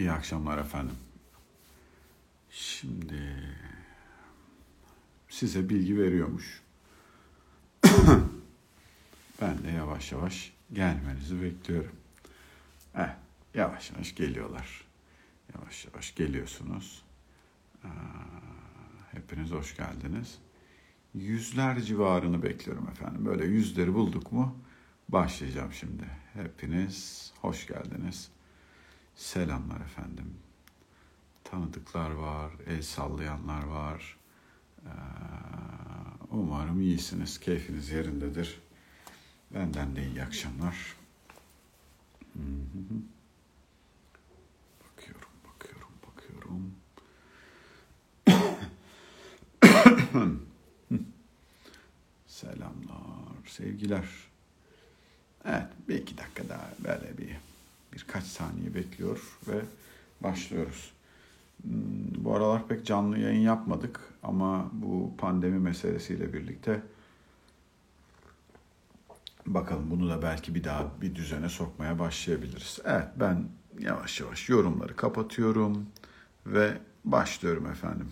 İyi akşamlar efendim. Şimdi size bilgi veriyormuş. ben de yavaş yavaş gelmenizi bekliyorum. Eh, yavaş yavaş geliyorlar. Yavaş yavaş geliyorsunuz. Aa, hepiniz hoş geldiniz. Yüzler civarını bekliyorum efendim. Böyle yüzleri bulduk mu başlayacağım şimdi. Hepiniz hoş geldiniz. Selamlar efendim. Tanıdıklar var, el sallayanlar var. Ee, umarım iyisiniz, keyfiniz yerindedir. Benden de iyi akşamlar. Bakıyorum, bakıyorum, bakıyorum. Selamlar, sevgiler. Evet, bir iki dakika daha böyle bir birkaç saniye bekliyor ve başlıyoruz. Hmm, bu aralar pek canlı yayın yapmadık ama bu pandemi meselesiyle birlikte bakalım bunu da belki bir daha bir düzene sokmaya başlayabiliriz. Evet ben yavaş yavaş yorumları kapatıyorum ve başlıyorum efendim.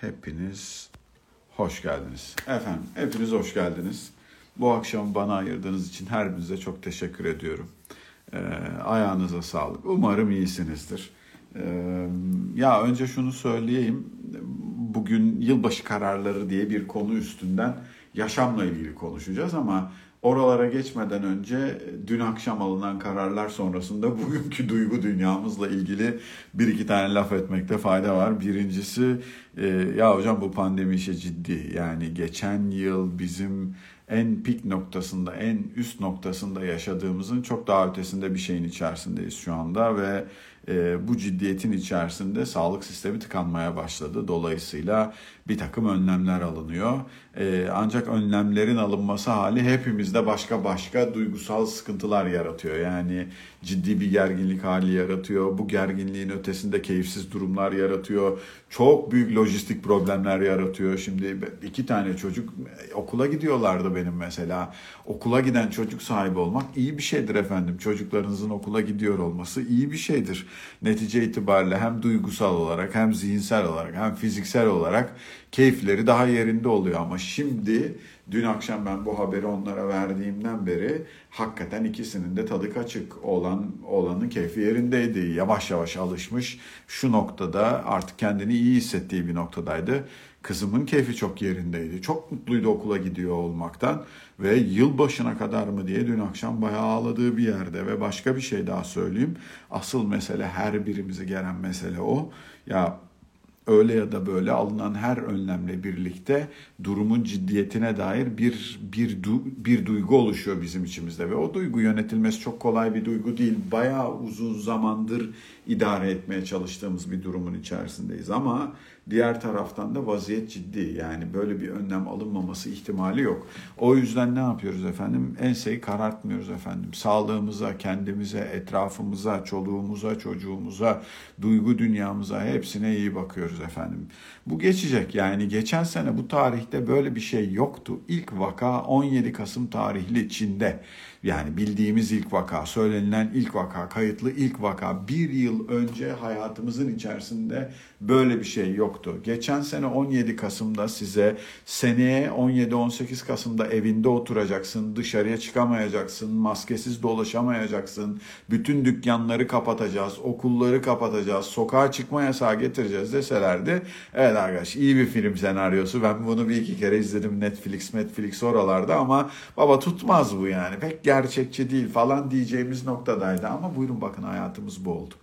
Hepiniz hoş geldiniz. Efendim hepiniz hoş geldiniz. Bu akşam bana ayırdığınız için her birinize çok teşekkür ediyorum. E, ayağınıza sağlık. Umarım iyisinizdir. E, ya önce şunu söyleyeyim. Bugün yılbaşı kararları diye bir konu üstünden yaşamla ilgili konuşacağız ama oralara geçmeden önce dün akşam alınan kararlar sonrasında bugünkü duygu dünyamızla ilgili bir iki tane laf etmekte fayda var. Birincisi e, ya hocam bu pandemi işe ciddi. Yani geçen yıl bizim en pik noktasında, en üst noktasında yaşadığımızın çok daha ötesinde bir şeyin içerisindeyiz şu anda ve e, bu ciddiyetin içerisinde sağlık sistemi tıkanmaya başladı. Dolayısıyla bir takım önlemler alınıyor. E, ancak önlemlerin alınması hali hepimizde başka başka duygusal sıkıntılar yaratıyor. Yani ciddi bir gerginlik hali yaratıyor. Bu gerginliğin ötesinde keyifsiz durumlar yaratıyor. Çok büyük lojistik problemler yaratıyor. Şimdi iki tane çocuk okula gidiyorlardı benim mesela. Okula giden çocuk sahibi olmak iyi bir şeydir efendim. Çocuklarınızın okula gidiyor olması iyi bir şeydir. Netice itibariyle hem duygusal olarak hem zihinsel olarak hem fiziksel olarak keyifleri daha yerinde oluyor. Ama şimdi dün akşam ben bu haberi onlara verdiğimden beri hakikaten ikisinin de tadı kaçık. olan olanın keyfi yerindeydi. Yavaş yavaş alışmış. Şu noktada artık kendini iyi hissettiği bir noktadaydı. Kızımın keyfi çok yerindeydi. Çok mutluydu okula gidiyor olmaktan ve yılbaşına kadar mı diye dün akşam bayağı ağladığı bir yerde ve başka bir şey daha söyleyeyim. Asıl mesele her birimizi gelen mesele o. Ya öyle ya da böyle alınan her önlemle birlikte durumun ciddiyetine dair bir bir du, bir duygu oluşuyor bizim içimizde ve o duygu yönetilmesi çok kolay bir duygu değil. Bayağı uzun zamandır idare etmeye çalıştığımız bir durumun içerisindeyiz ama Diğer taraftan da vaziyet ciddi. Yani böyle bir önlem alınmaması ihtimali yok. O yüzden ne yapıyoruz efendim? Enseyi karartmıyoruz efendim. Sağlığımıza, kendimize, etrafımıza, çoluğumuza, çocuğumuza, duygu dünyamıza hepsine iyi bakıyoruz efendim. Bu geçecek. Yani geçen sene bu tarihte böyle bir şey yoktu. İlk vaka 17 Kasım tarihli Çin'de. Yani bildiğimiz ilk vaka, söylenilen ilk vaka, kayıtlı ilk vaka. Bir yıl önce hayatımızın içerisinde böyle bir şey yoktu. Geçen sene 17 Kasım'da size seneye 17-18 Kasım'da evinde oturacaksın, dışarıya çıkamayacaksın, maskesiz dolaşamayacaksın, bütün dükkanları kapatacağız, okulları kapatacağız, sokağa çıkma yasağı getireceğiz deselerdi. Evet arkadaş iyi bir film senaryosu. Ben bunu bir iki kere izledim Netflix, Netflix oralarda ama baba tutmaz bu yani. Pek gerçekçi değil falan diyeceğimiz noktadaydı ama buyurun bakın hayatımız bu oldu.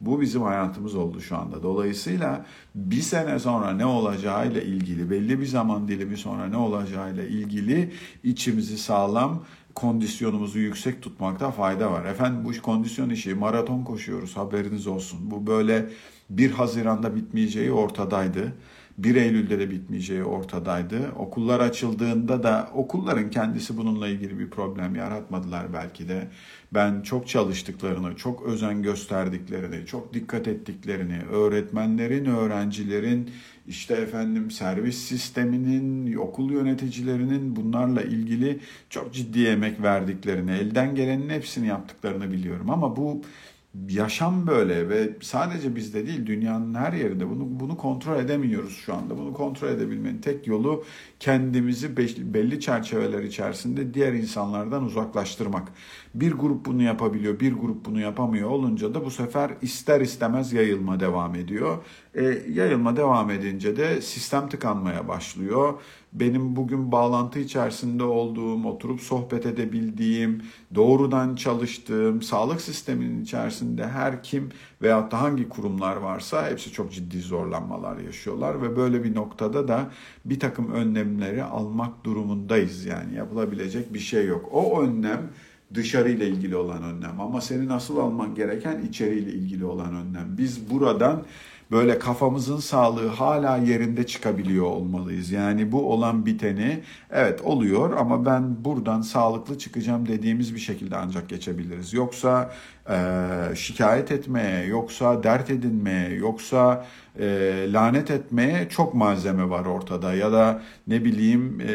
Bu bizim hayatımız oldu şu anda. Dolayısıyla bir sene sonra ne olacağıyla ilgili, belli bir zaman dilimi sonra ne olacağıyla ilgili içimizi sağlam, kondisyonumuzu yüksek tutmakta fayda var. Efendim bu kondisyon işi maraton koşuyoruz haberiniz olsun. Bu böyle 1 Haziran'da bitmeyeceği ortadaydı. 1 Eylül'de de bitmeyeceği ortadaydı. Okullar açıldığında da okulların kendisi bununla ilgili bir problem yaratmadılar belki de. Ben çok çalıştıklarını, çok özen gösterdiklerini, çok dikkat ettiklerini, öğretmenlerin, öğrencilerin, işte efendim servis sisteminin, okul yöneticilerinin bunlarla ilgili çok ciddi emek verdiklerini, elden gelenin hepsini yaptıklarını biliyorum. Ama bu yaşam böyle ve sadece bizde değil dünyanın her yerinde bunu bunu kontrol edemiyoruz şu anda. Bunu kontrol edebilmenin tek yolu kendimizi belli çerçeveler içerisinde diğer insanlardan uzaklaştırmak. Bir grup bunu yapabiliyor, bir grup bunu yapamıyor olunca da bu sefer ister istemez yayılma devam ediyor. E, yayılma devam edince de sistem tıkanmaya başlıyor benim bugün bağlantı içerisinde olduğum, oturup sohbet edebildiğim, doğrudan çalıştığım, sağlık sisteminin içerisinde her kim veyahut da hangi kurumlar varsa hepsi çok ciddi zorlanmalar yaşıyorlar ve böyle bir noktada da bir takım önlemleri almak durumundayız. Yani yapılabilecek bir şey yok. O önlem dışarıyla ilgili olan önlem ama senin asıl alman gereken içeriyle ilgili olan önlem. Biz buradan böyle kafamızın sağlığı hala yerinde çıkabiliyor olmalıyız. Yani bu olan biteni evet oluyor ama ben buradan sağlıklı çıkacağım dediğimiz bir şekilde ancak geçebiliriz. Yoksa şikayet etmeye, yoksa dert edinmeye, yoksa e, lanet etmeye çok malzeme var ortada ya da ne bileyim e,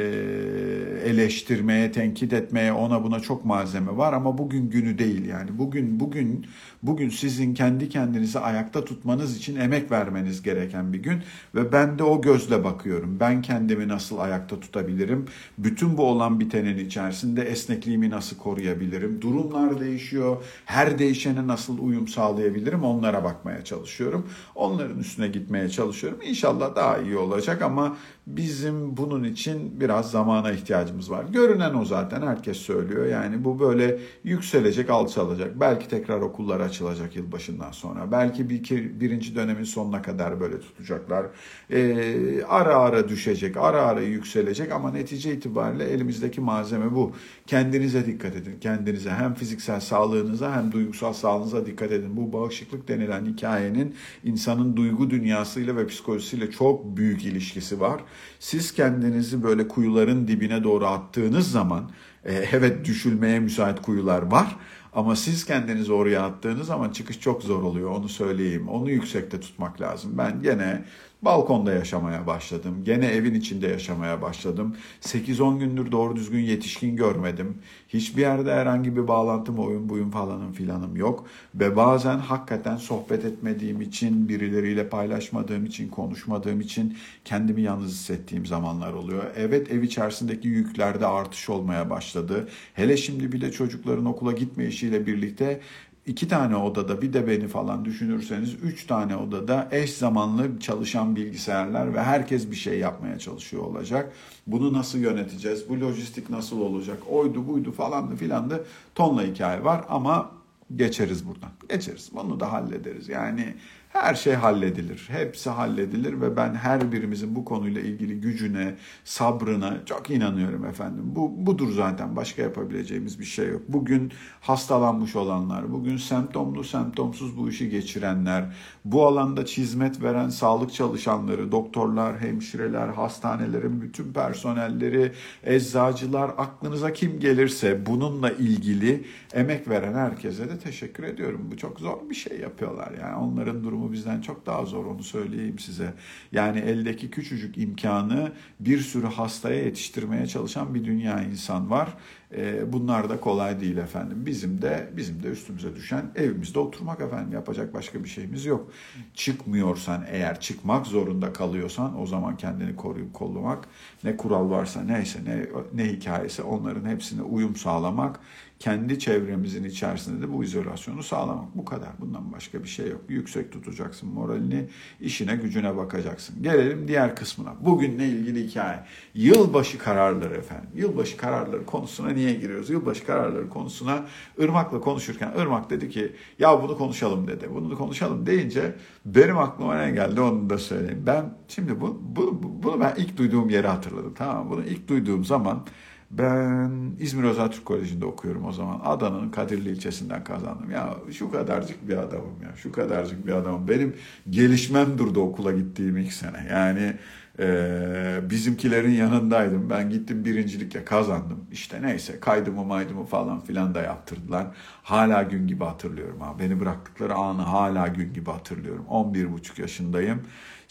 eleştirmeye, tenkit etmeye ona buna çok malzeme var ama bugün günü değil yani bugün bugün bugün sizin kendi kendinizi ayakta tutmanız için emek vermeniz gereken bir gün ve ben de o gözle bakıyorum. Ben kendimi nasıl ayakta tutabilirim? Bütün bu olan bitenin içerisinde esnekliğimi nasıl koruyabilirim? Durumlar değişiyor. Her değişene nasıl uyum sağlayabilirim? Onlara bakmaya çalışıyorum. Onların üstüne gitmeye çalışıyorum. İnşallah daha iyi olacak ama bizim bunun için biraz zamana ihtiyacımız var. Görünen o zaten herkes söylüyor. Yani bu böyle yükselecek, alçalacak. Belki tekrar okullar açılacak yılbaşından sonra. Belki bir birinci dönemin sonuna kadar böyle tutacaklar. Ee, ara ara düşecek, ara ara yükselecek ama netice itibariyle elimizdeki malzeme bu. Kendinize dikkat edin. Kendinize hem fiziksel sağlığınıza hem duygusal sağlığınıza dikkat edin. Bu bağışıklık denilen hikayenin insanın duygu dünyasıyla ve psikolojisiyle çok büyük ilişkisi var. Siz kendinizi böyle kuyuların dibine doğru attığınız zaman e, evet düşülmeye müsait kuyular var ama siz kendinizi oraya attığınız zaman çıkış çok zor oluyor onu söyleyeyim. Onu yüksekte tutmak lazım. Ben gene Balkonda yaşamaya başladım. Gene evin içinde yaşamaya başladım. 8-10 gündür doğru düzgün yetişkin görmedim. Hiçbir yerde herhangi bir bağlantım, oyun buyun falanım filanım yok. Ve bazen hakikaten sohbet etmediğim için, birileriyle paylaşmadığım için, konuşmadığım için kendimi yalnız hissettiğim zamanlar oluyor. Evet ev içerisindeki yüklerde artış olmaya başladı. Hele şimdi bile çocukların okula gitmeyişiyle birlikte iki tane odada bir de beni falan düşünürseniz üç tane odada eş zamanlı çalışan bilgisayarlar ve herkes bir şey yapmaya çalışıyor olacak. Bunu nasıl yöneteceğiz? Bu lojistik nasıl olacak? Oydu buydu falandı filandı tonla hikaye var ama geçeriz buradan. Geçeriz. Bunu da hallederiz. Yani her şey halledilir. Hepsi halledilir ve ben her birimizin bu konuyla ilgili gücüne, sabrına çok inanıyorum efendim. Bu budur zaten. Başka yapabileceğimiz bir şey yok. Bugün hastalanmış olanlar, bugün semptomlu, semptomsuz bu işi geçirenler, bu alanda hizmet veren sağlık çalışanları, doktorlar, hemşireler, hastanelerin bütün personelleri, eczacılar, aklınıza kim gelirse bununla ilgili emek veren herkese de teşekkür ediyorum. Bu çok zor bir şey yapıyorlar. Yani onların durumu durumu bizden çok daha zor onu söyleyeyim size. Yani eldeki küçücük imkanı bir sürü hastaya yetiştirmeye çalışan bir dünya insan var. E, bunlar da kolay değil efendim. Bizim de bizim de üstümüze düşen evimizde oturmak efendim. Yapacak başka bir şeyimiz yok. Çıkmıyorsan eğer çıkmak zorunda kalıyorsan o zaman kendini koruyup kollamak ne kural varsa neyse ne ne hikayesi onların hepsine uyum sağlamak kendi çevremizin içerisinde de bu izolasyonu sağlamak. Bu kadar. Bundan başka bir şey yok. Yüksek tutacaksın moralini, işine gücüne bakacaksın. Gelelim diğer kısmına. Bugünle ilgili hikaye. Yılbaşı kararları efendim. Yılbaşı kararları konusuna niye giriyoruz? Yılbaşı kararları konusuna Irmak'la konuşurken Irmak dedi ki ya bunu konuşalım dedi. Bunu da konuşalım deyince benim aklıma ne geldi onu da söyleyeyim. Ben şimdi bu, bu, bunu ben ilk duyduğum yeri hatırladım. Tamam Bunu ilk duyduğum zaman ben İzmir Özel Türk Koleji'nde okuyorum o zaman. Adana'nın Kadirli ilçesinden kazandım. Ya şu kadarcık bir adamım ya. Şu kadarcık bir adamım. Benim gelişmem durdu okula gittiğim ilk sene. Yani e, bizimkilerin yanındaydım. Ben gittim birincilikle kazandım. İşte neyse kaydımı maydımı falan filan da yaptırdılar. Hala gün gibi hatırlıyorum. Ha. Beni bıraktıkları anı hala gün gibi hatırlıyorum. 11,5 yaşındayım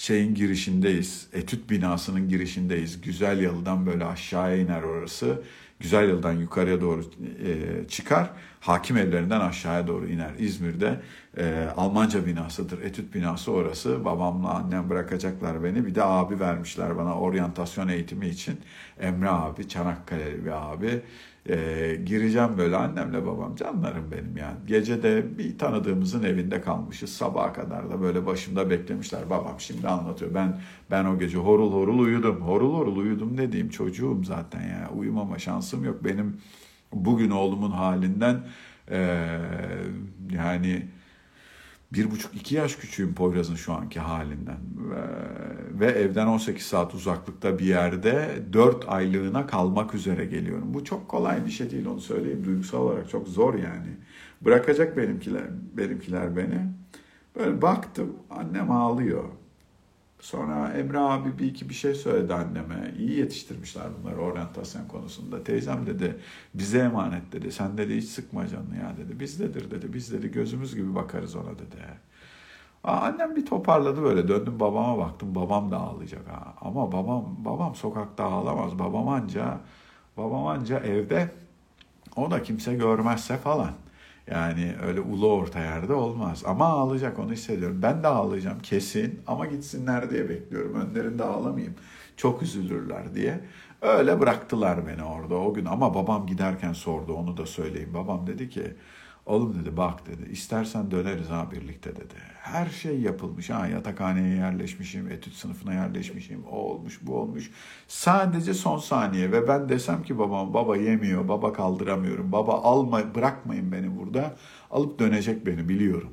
şeyin girişindeyiz. Etüt binasının girişindeyiz. Güzel yalıdan böyle aşağıya iner orası. Güzel yıldan yukarıya doğru e, çıkar. Hakim evlerinden aşağıya doğru iner. İzmir'de e, Almanca binasıdır. Etüt binası orası. Babamla annem bırakacaklar beni. Bir de abi vermişler bana oryantasyon eğitimi için. Emre abi, Çanakkale'li bir abi. E, gireceğim böyle annemle babam canlarım benim yani. Gece de bir tanıdığımızın evinde kalmışız. Sabaha kadar da böyle başımda beklemişler. Babam şimdi anlatıyor. Ben ben o gece horul horul uyudum. Horul horul uyudum ne diyeyim çocuğum zaten ya. Uyumama şansım yok. Benim bugün oğlumun halinden e, yani bir buçuk iki yaş küçüğüm Poyraz'ın şu anki halinden ve, evden 18 saat uzaklıkta bir yerde 4 aylığına kalmak üzere geliyorum. Bu çok kolay bir şey değil onu söyleyeyim duygusal olarak çok zor yani. Bırakacak benimkiler, benimkiler beni. Böyle baktım annem ağlıyor. Sonra Emre abi bir iki bir şey söyledi anneme. İyi yetiştirmişler bunları oryantasyon konusunda. Teyzem dedi bize emanet dedi. Sen dedi hiç sıkma canını ya dedi. Bizdedir dedi. Biz dedi gözümüz gibi bakarız ona dedi. Aa, annem bir toparladı böyle. Döndüm babama baktım. Babam da ağlayacak ha. Ama babam babam sokakta ağlamaz. Babam anca babam anca evde. O da kimse görmezse falan. Yani öyle ulu orta yerde olmaz. Ama ağlayacak onu hissediyorum. Ben de ağlayacağım kesin ama gitsinler diye bekliyorum. Önlerinde ağlamayayım. Çok üzülürler diye. Öyle bıraktılar beni orada o gün. Ama babam giderken sordu onu da söyleyeyim. Babam dedi ki Oğlum dedi bak dedi istersen döneriz ha birlikte dedi. Her şey yapılmış ha yatakhaneye yerleşmişim, etüt sınıfına yerleşmişim, o olmuş bu olmuş. Sadece son saniye ve ben desem ki babam baba yemiyor, baba kaldıramıyorum, baba alma bırakmayın beni burada alıp dönecek beni biliyorum.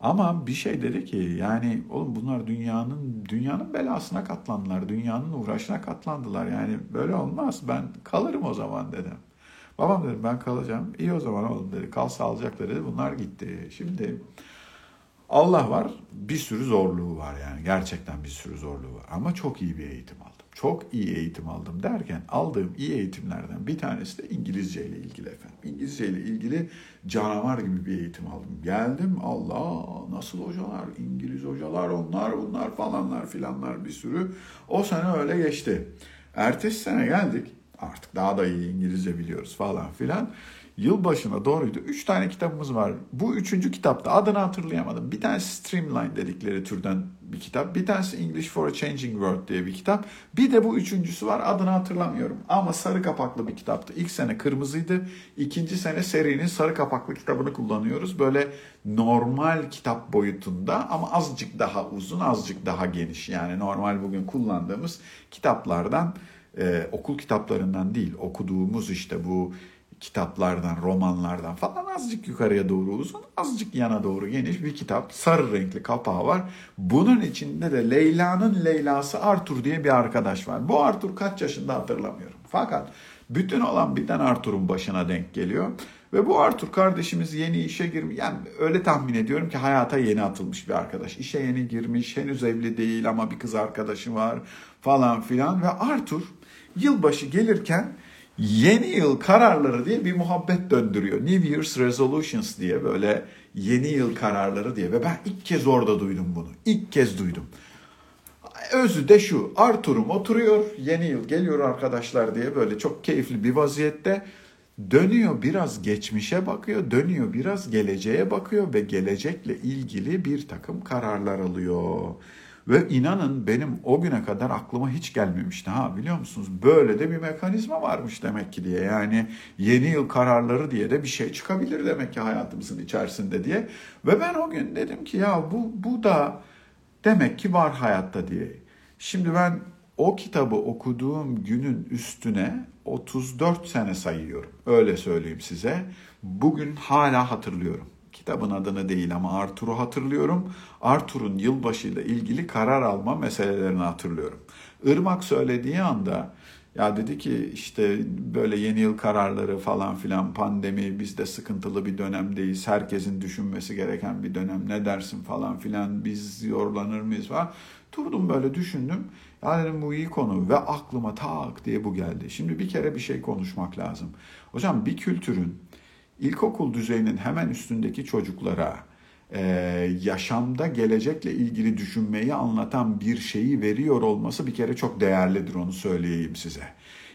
Ama bir şey dedi ki yani oğlum bunlar dünyanın dünyanın belasına katlandılar, dünyanın uğraşına katlandılar. Yani böyle olmaz ben kalırım o zaman dedim. Babam dedim ben kalacağım. İyi o zaman oğlum dedi. Kal sağlıcakla dedi. Bunlar gitti. Şimdi Allah var bir sürü zorluğu var yani. Gerçekten bir sürü zorluğu var. Ama çok iyi bir eğitim aldım. Çok iyi eğitim aldım derken aldığım iyi eğitimlerden bir tanesi de İngilizce ile ilgili efendim. İngilizce ile ilgili canavar gibi bir eğitim aldım. Geldim Allah nasıl hocalar, İngiliz hocalar onlar bunlar falanlar filanlar bir sürü. O sene öyle geçti. Ertesi sene geldik artık daha da iyi İngilizce biliyoruz falan filan. Yılbaşına doğruydu. Üç tane kitabımız var. Bu üçüncü kitapta adını hatırlayamadım. Bir tanesi Streamline dedikleri türden bir kitap. Bir tanesi English for a Changing World diye bir kitap. Bir de bu üçüncüsü var adını hatırlamıyorum. Ama sarı kapaklı bir kitaptı. İlk sene kırmızıydı. İkinci sene serinin sarı kapaklı kitabını kullanıyoruz. Böyle normal kitap boyutunda ama azıcık daha uzun, azıcık daha geniş. Yani normal bugün kullandığımız kitaplardan e, okul kitaplarından değil okuduğumuz işte bu kitaplardan, romanlardan falan azıcık yukarıya doğru uzun, azıcık yana doğru geniş bir kitap. Sarı renkli kapağı var. Bunun içinde de Leyla'nın Leyla'sı Arthur diye bir arkadaş var. Bu Arthur kaç yaşında hatırlamıyorum. Fakat bütün olan biten Arthur'un başına denk geliyor. Ve bu Arthur kardeşimiz yeni işe girmiş. Yani öyle tahmin ediyorum ki hayata yeni atılmış bir arkadaş. İşe yeni girmiş, henüz evli değil ama bir kız arkadaşı var falan filan. Ve Arthur yılbaşı gelirken yeni yıl kararları diye bir muhabbet döndürüyor. New Year's Resolutions diye böyle yeni yıl kararları diye ve ben ilk kez orada duydum bunu. İlk kez duydum. Özü de şu Arthur'um oturuyor yeni yıl geliyor arkadaşlar diye böyle çok keyifli bir vaziyette dönüyor biraz geçmişe bakıyor, dönüyor biraz geleceğe bakıyor ve gelecekle ilgili bir takım kararlar alıyor. Ve inanın benim o güne kadar aklıma hiç gelmemişti ha biliyor musunuz? Böyle de bir mekanizma varmış demek ki diye. Yani yeni yıl kararları diye de bir şey çıkabilir demek ki hayatımızın içerisinde diye. Ve ben o gün dedim ki ya bu, bu da demek ki var hayatta diye. Şimdi ben o kitabı okuduğum günün üstüne 34 sene sayıyorum. Öyle söyleyeyim size. Bugün hala hatırlıyorum kitabın adını değil ama Arthur'u hatırlıyorum. Arthur'un yılbaşıyla ilgili karar alma meselelerini hatırlıyorum. Irmak söylediği anda ya dedi ki işte böyle yeni yıl kararları falan filan pandemi biz de sıkıntılı bir dönemdeyiz. Herkesin düşünmesi gereken bir dönem ne dersin falan filan biz yorlanır mıyız falan. Durdum böyle düşündüm. Ya dedim bu iyi konu ve aklıma tak diye bu geldi. Şimdi bir kere bir şey konuşmak lazım. Hocam bir kültürün ilkokul düzeyinin hemen üstündeki çocuklara e, yaşamda gelecekle ilgili düşünmeyi anlatan bir şeyi veriyor olması bir kere çok değerlidir onu söyleyeyim size.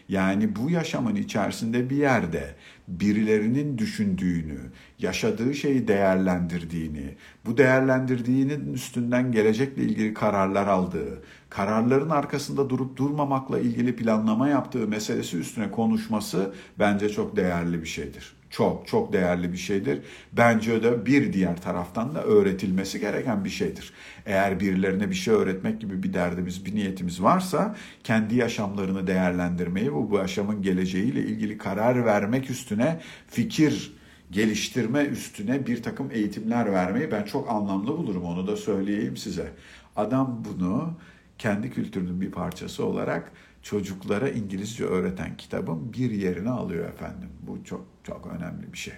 Yani bu yaşamın içerisinde bir yerde birilerinin düşündüğünü, yaşadığı şeyi değerlendirdiğini, bu değerlendirdiğinin üstünden gelecekle ilgili kararlar aldığı, kararların arkasında durup durmamakla ilgili planlama yaptığı meselesi üstüne konuşması bence çok değerli bir şeydir. Çok çok değerli bir şeydir. Bence de bir diğer taraftan da öğretilmesi gereken bir şeydir. Eğer birilerine bir şey öğretmek gibi bir derdimiz, bir niyetimiz varsa kendi yaşamlarını değerlendirmeyi, bu, bu yaşamın geleceğiyle ilgili karar vermek üstüne fikir geliştirme üstüne bir takım eğitimler vermeyi ben çok anlamlı bulurum. Onu da söyleyeyim size. Adam bunu kendi kültürünün bir parçası olarak çocuklara İngilizce öğreten kitabın bir yerine alıyor efendim. Bu çok çok önemli bir şey.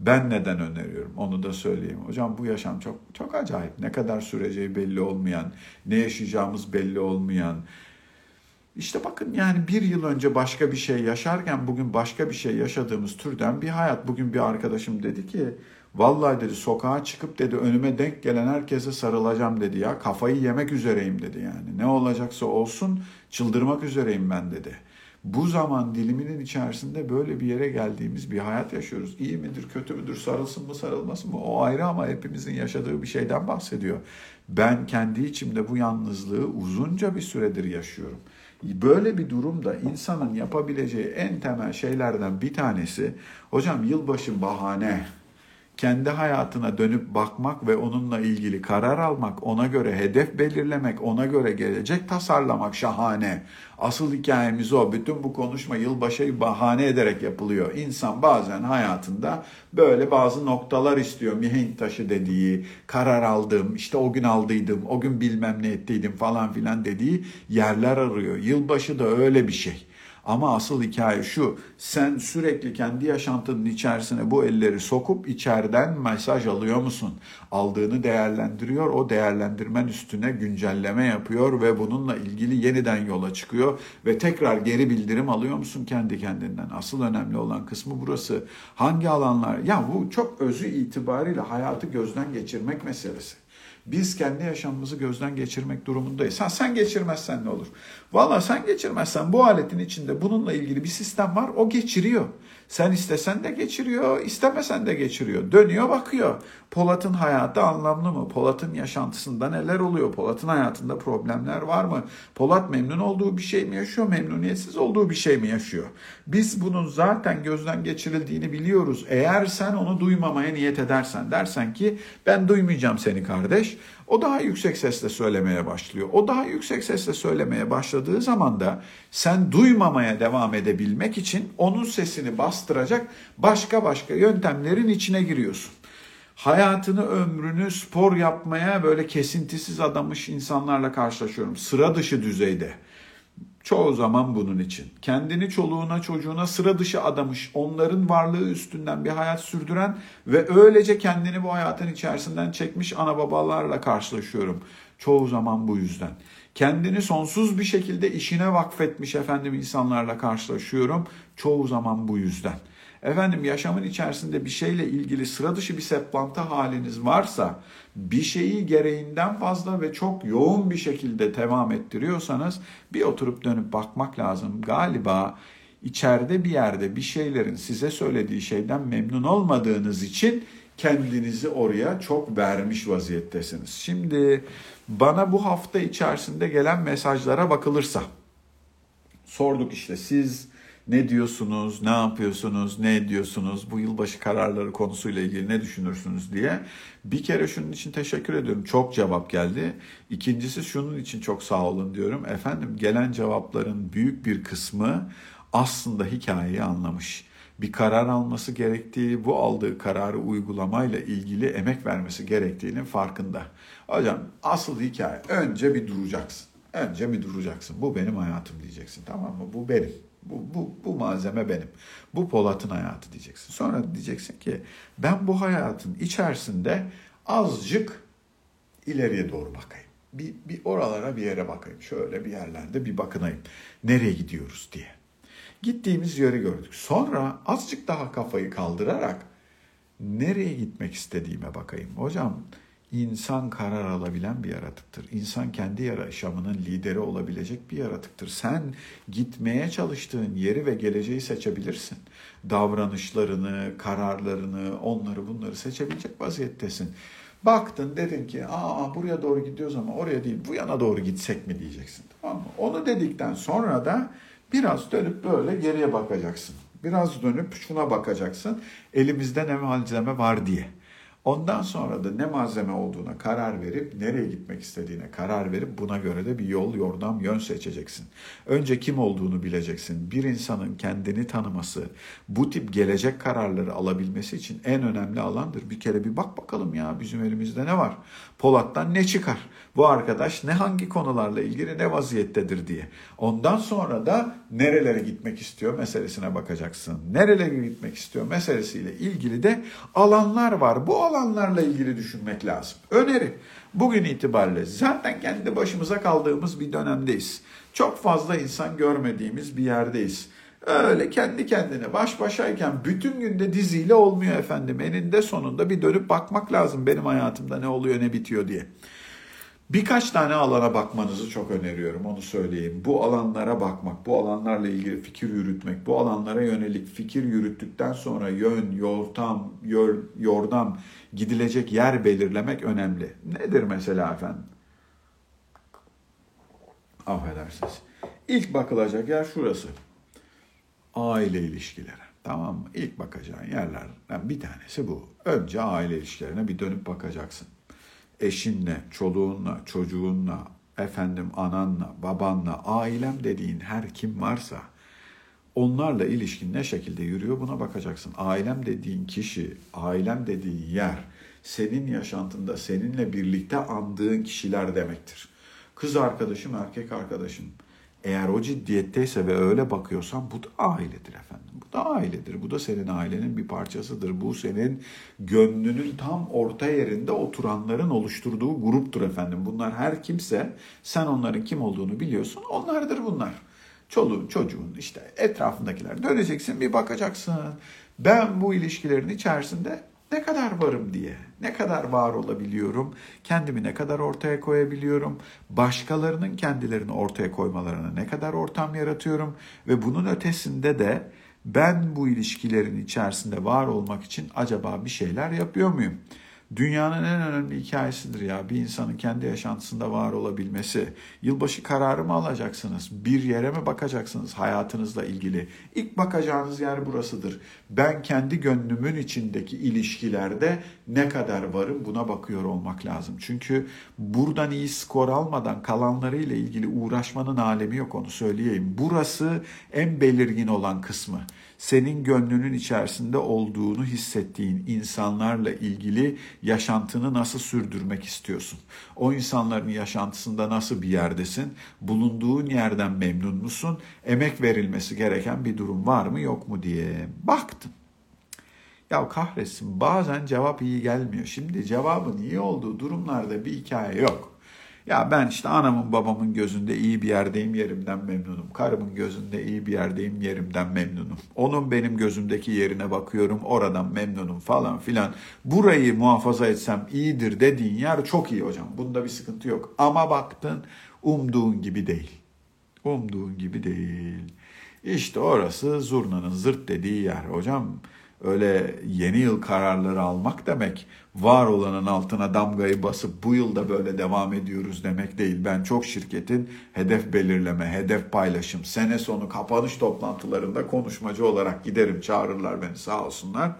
Ben neden öneriyorum onu da söyleyeyim. Hocam bu yaşam çok çok acayip. Ne kadar süreceği belli olmayan, ne yaşayacağımız belli olmayan. İşte bakın yani bir yıl önce başka bir şey yaşarken bugün başka bir şey yaşadığımız türden bir hayat. Bugün bir arkadaşım dedi ki Vallahi dedi sokağa çıkıp dedi önüme denk gelen herkese sarılacağım dedi ya. Kafayı yemek üzereyim dedi yani. Ne olacaksa olsun çıldırmak üzereyim ben dedi. Bu zaman diliminin içerisinde böyle bir yere geldiğimiz bir hayat yaşıyoruz. İyi midir, kötü müdür, sarılsın mı, sarılmasın mı? O ayrı ama hepimizin yaşadığı bir şeyden bahsediyor. Ben kendi içimde bu yalnızlığı uzunca bir süredir yaşıyorum. Böyle bir durumda insanın yapabileceği en temel şeylerden bir tanesi, hocam yılbaşı bahane, kendi hayatına dönüp bakmak ve onunla ilgili karar almak, ona göre hedef belirlemek, ona göre gelecek tasarlamak şahane. Asıl hikayemiz o. Bütün bu konuşma yılbaşıyı bahane ederek yapılıyor. İnsan bazen hayatında böyle bazı noktalar istiyor. Mihenk taşı dediği, karar aldım, işte o gün aldıydım, o gün bilmem ne ettiydim falan filan dediği yerler arıyor. Yılbaşı da öyle bir şey. Ama asıl hikaye şu. Sen sürekli kendi yaşantının içerisine bu elleri sokup içeriden mesaj alıyor musun? Aldığını değerlendiriyor. O değerlendirmen üstüne güncelleme yapıyor ve bununla ilgili yeniden yola çıkıyor ve tekrar geri bildirim alıyor musun kendi kendinden? Asıl önemli olan kısmı burası. Hangi alanlar? Ya bu çok özü itibariyle hayatı gözden geçirmek meselesi. Biz kendi yaşamımızı gözden geçirmek durumundayız. Ha, sen geçirmezsen ne olur? Valla sen geçirmezsen bu aletin içinde bununla ilgili bir sistem var. O geçiriyor. Sen istesen de geçiriyor, istemesen de geçiriyor. Dönüyor bakıyor. Polat'ın hayatı anlamlı mı? Polat'ın yaşantısında neler oluyor? Polat'ın hayatında problemler var mı? Polat memnun olduğu bir şey mi yaşıyor? Memnuniyetsiz olduğu bir şey mi yaşıyor? Biz bunun zaten gözden geçirildiğini biliyoruz. Eğer sen onu duymamaya niyet edersen, dersen ki ben duymayacağım seni kardeş. O daha yüksek sesle söylemeye başlıyor. O daha yüksek sesle söylemeye başladığı zaman da sen duymamaya devam edebilmek için onun sesini bastıracak başka başka yöntemlerin içine giriyorsun hayatını, ömrünü spor yapmaya böyle kesintisiz adamış insanlarla karşılaşıyorum. Sıra dışı düzeyde. Çoğu zaman bunun için. Kendini çoluğuna çocuğuna sıra dışı adamış, onların varlığı üstünden bir hayat sürdüren ve öylece kendini bu hayatın içerisinden çekmiş ana babalarla karşılaşıyorum. Çoğu zaman bu yüzden. Kendini sonsuz bir şekilde işine vakfetmiş efendim insanlarla karşılaşıyorum. Çoğu zaman bu yüzden. Efendim yaşamın içerisinde bir şeyle ilgili sıra dışı bir seplantı haliniz varsa bir şeyi gereğinden fazla ve çok yoğun bir şekilde devam ettiriyorsanız bir oturup dönüp bakmak lazım. Galiba içeride bir yerde bir şeylerin size söylediği şeyden memnun olmadığınız için kendinizi oraya çok vermiş vaziyettesiniz. Şimdi bana bu hafta içerisinde gelen mesajlara bakılırsa sorduk işte siz ne diyorsunuz, ne yapıyorsunuz, ne ediyorsunuz, bu yılbaşı kararları konusuyla ilgili ne düşünürsünüz diye. Bir kere şunun için teşekkür ediyorum. Çok cevap geldi. İkincisi şunun için çok sağ olun diyorum. Efendim gelen cevapların büyük bir kısmı aslında hikayeyi anlamış bir karar alması gerektiği, bu aldığı kararı uygulamayla ilgili emek vermesi gerektiğinin farkında. Hocam asıl hikaye önce bir duracaksın. Önce bir duracaksın. Bu benim hayatım diyeceksin tamam mı? Bu benim. Bu, bu, bu malzeme benim. Bu Polat'ın hayatı diyeceksin. Sonra diyeceksin ki ben bu hayatın içerisinde azıcık ileriye doğru bakayım. Bir, bir oralara bir yere bakayım. Şöyle bir yerlerde bir bakınayım. Nereye gidiyoruz diye. Gittiğimiz yeri gördük. Sonra azıcık daha kafayı kaldırarak nereye gitmek istediğime bakayım. Hocam İnsan karar alabilen bir yaratıktır. İnsan kendi yaşamının lideri olabilecek bir yaratıktır. Sen gitmeye çalıştığın yeri ve geleceği seçebilirsin. Davranışlarını, kararlarını, onları bunları seçebilecek vaziyettesin. Baktın dedin ki aa buraya doğru gidiyoruz ama oraya değil bu yana doğru gitsek mi diyeceksin. Tamam mı? Onu dedikten sonra da biraz dönüp böyle geriye bakacaksın. Biraz dönüp şuna bakacaksın. Elimizde ne malzeme var diye. Ondan sonra da ne malzeme olduğuna karar verip nereye gitmek istediğine karar verip buna göre de bir yol, yordam, yön seçeceksin. Önce kim olduğunu bileceksin. Bir insanın kendini tanıması, bu tip gelecek kararları alabilmesi için en önemli alandır. Bir kere bir bak bakalım ya bizim elimizde ne var? Polat'tan ne çıkar? Bu arkadaş ne hangi konularla ilgili ne vaziyettedir diye. Ondan sonra da nerelere gitmek istiyor meselesine bakacaksın. Nerelere gitmek istiyor meselesiyle ilgili de alanlar var. Bu alanlarla ilgili düşünmek lazım. Öneri. Bugün itibariyle zaten kendi başımıza kaldığımız bir dönemdeyiz. Çok fazla insan görmediğimiz bir yerdeyiz. Öyle kendi kendine baş başayken bütün günde diziyle olmuyor efendim. Eninde sonunda bir dönüp bakmak lazım benim hayatımda ne oluyor ne bitiyor diye. Birkaç tane alana bakmanızı çok öneriyorum onu söyleyeyim. Bu alanlara bakmak, bu alanlarla ilgili fikir yürütmek, bu alanlara yönelik fikir yürüttükten sonra yön, yortam, yol, yordam, gidilecek yer belirlemek önemli. Nedir mesela efendim? Affedersiniz. İlk bakılacak yer şurası. Aile ilişkileri. Tamam mı? İlk bakacağın yerlerden bir tanesi bu. Önce aile ilişkilerine bir dönüp bakacaksın eşinle, çoluğunla, çocuğunla, efendim ananla, babanla, ailem dediğin her kim varsa onlarla ilişkin ne şekilde yürüyor buna bakacaksın. Ailem dediğin kişi, ailem dediğin yer senin yaşantında seninle birlikte andığın kişiler demektir. Kız arkadaşım, erkek arkadaşım. Eğer o ciddiyetteyse ve öyle bakıyorsan bu da ailedir efendim. Bu da ailedir. Bu da senin ailenin bir parçasıdır. Bu senin gönlünün tam orta yerinde oturanların oluşturduğu gruptur efendim. Bunlar her kimse sen onların kim olduğunu biliyorsun. Onlardır bunlar. Çoluğun, çocuğun işte etrafındakiler. Döneceksin bir bakacaksın. Ben bu ilişkilerin içerisinde ne kadar varım diye, ne kadar var olabiliyorum, kendimi ne kadar ortaya koyabiliyorum, başkalarının kendilerini ortaya koymalarına ne kadar ortam yaratıyorum ve bunun ötesinde de ben bu ilişkilerin içerisinde var olmak için acaba bir şeyler yapıyor muyum? Dünyanın en önemli hikayesidir ya bir insanın kendi yaşantısında var olabilmesi. Yılbaşı kararı mı alacaksınız? Bir yere mi bakacaksınız hayatınızla ilgili? İlk bakacağınız yer burasıdır. Ben kendi gönlümün içindeki ilişkilerde ne kadar varım buna bakıyor olmak lazım. Çünkü buradan iyi skor almadan kalanlarıyla ilgili uğraşmanın alemi yok onu söyleyeyim. Burası en belirgin olan kısmı senin gönlünün içerisinde olduğunu hissettiğin insanlarla ilgili yaşantını nasıl sürdürmek istiyorsun? O insanların yaşantısında nasıl bir yerdesin? Bulunduğun yerden memnun musun? Emek verilmesi gereken bir durum var mı yok mu diye baktın. Ya kahretsin bazen cevap iyi gelmiyor. Şimdi cevabın iyi olduğu durumlarda bir hikaye yok. Ya ben işte anamın babamın gözünde iyi bir yerdeyim yerimden memnunum. Karımın gözünde iyi bir yerdeyim yerimden memnunum. Onun benim gözümdeki yerine bakıyorum oradan memnunum falan filan. Burayı muhafaza etsem iyidir dediğin yer çok iyi hocam. Bunda bir sıkıntı yok. Ama baktın umduğun gibi değil. Umduğun gibi değil. İşte orası zurnanın zırt dediği yer hocam öyle yeni yıl kararları almak demek var olanın altına damgayı basıp bu yılda böyle devam ediyoruz demek değil. Ben çok şirketin hedef belirleme, hedef paylaşım, sene sonu kapanış toplantılarında konuşmacı olarak giderim çağırırlar beni sağ olsunlar.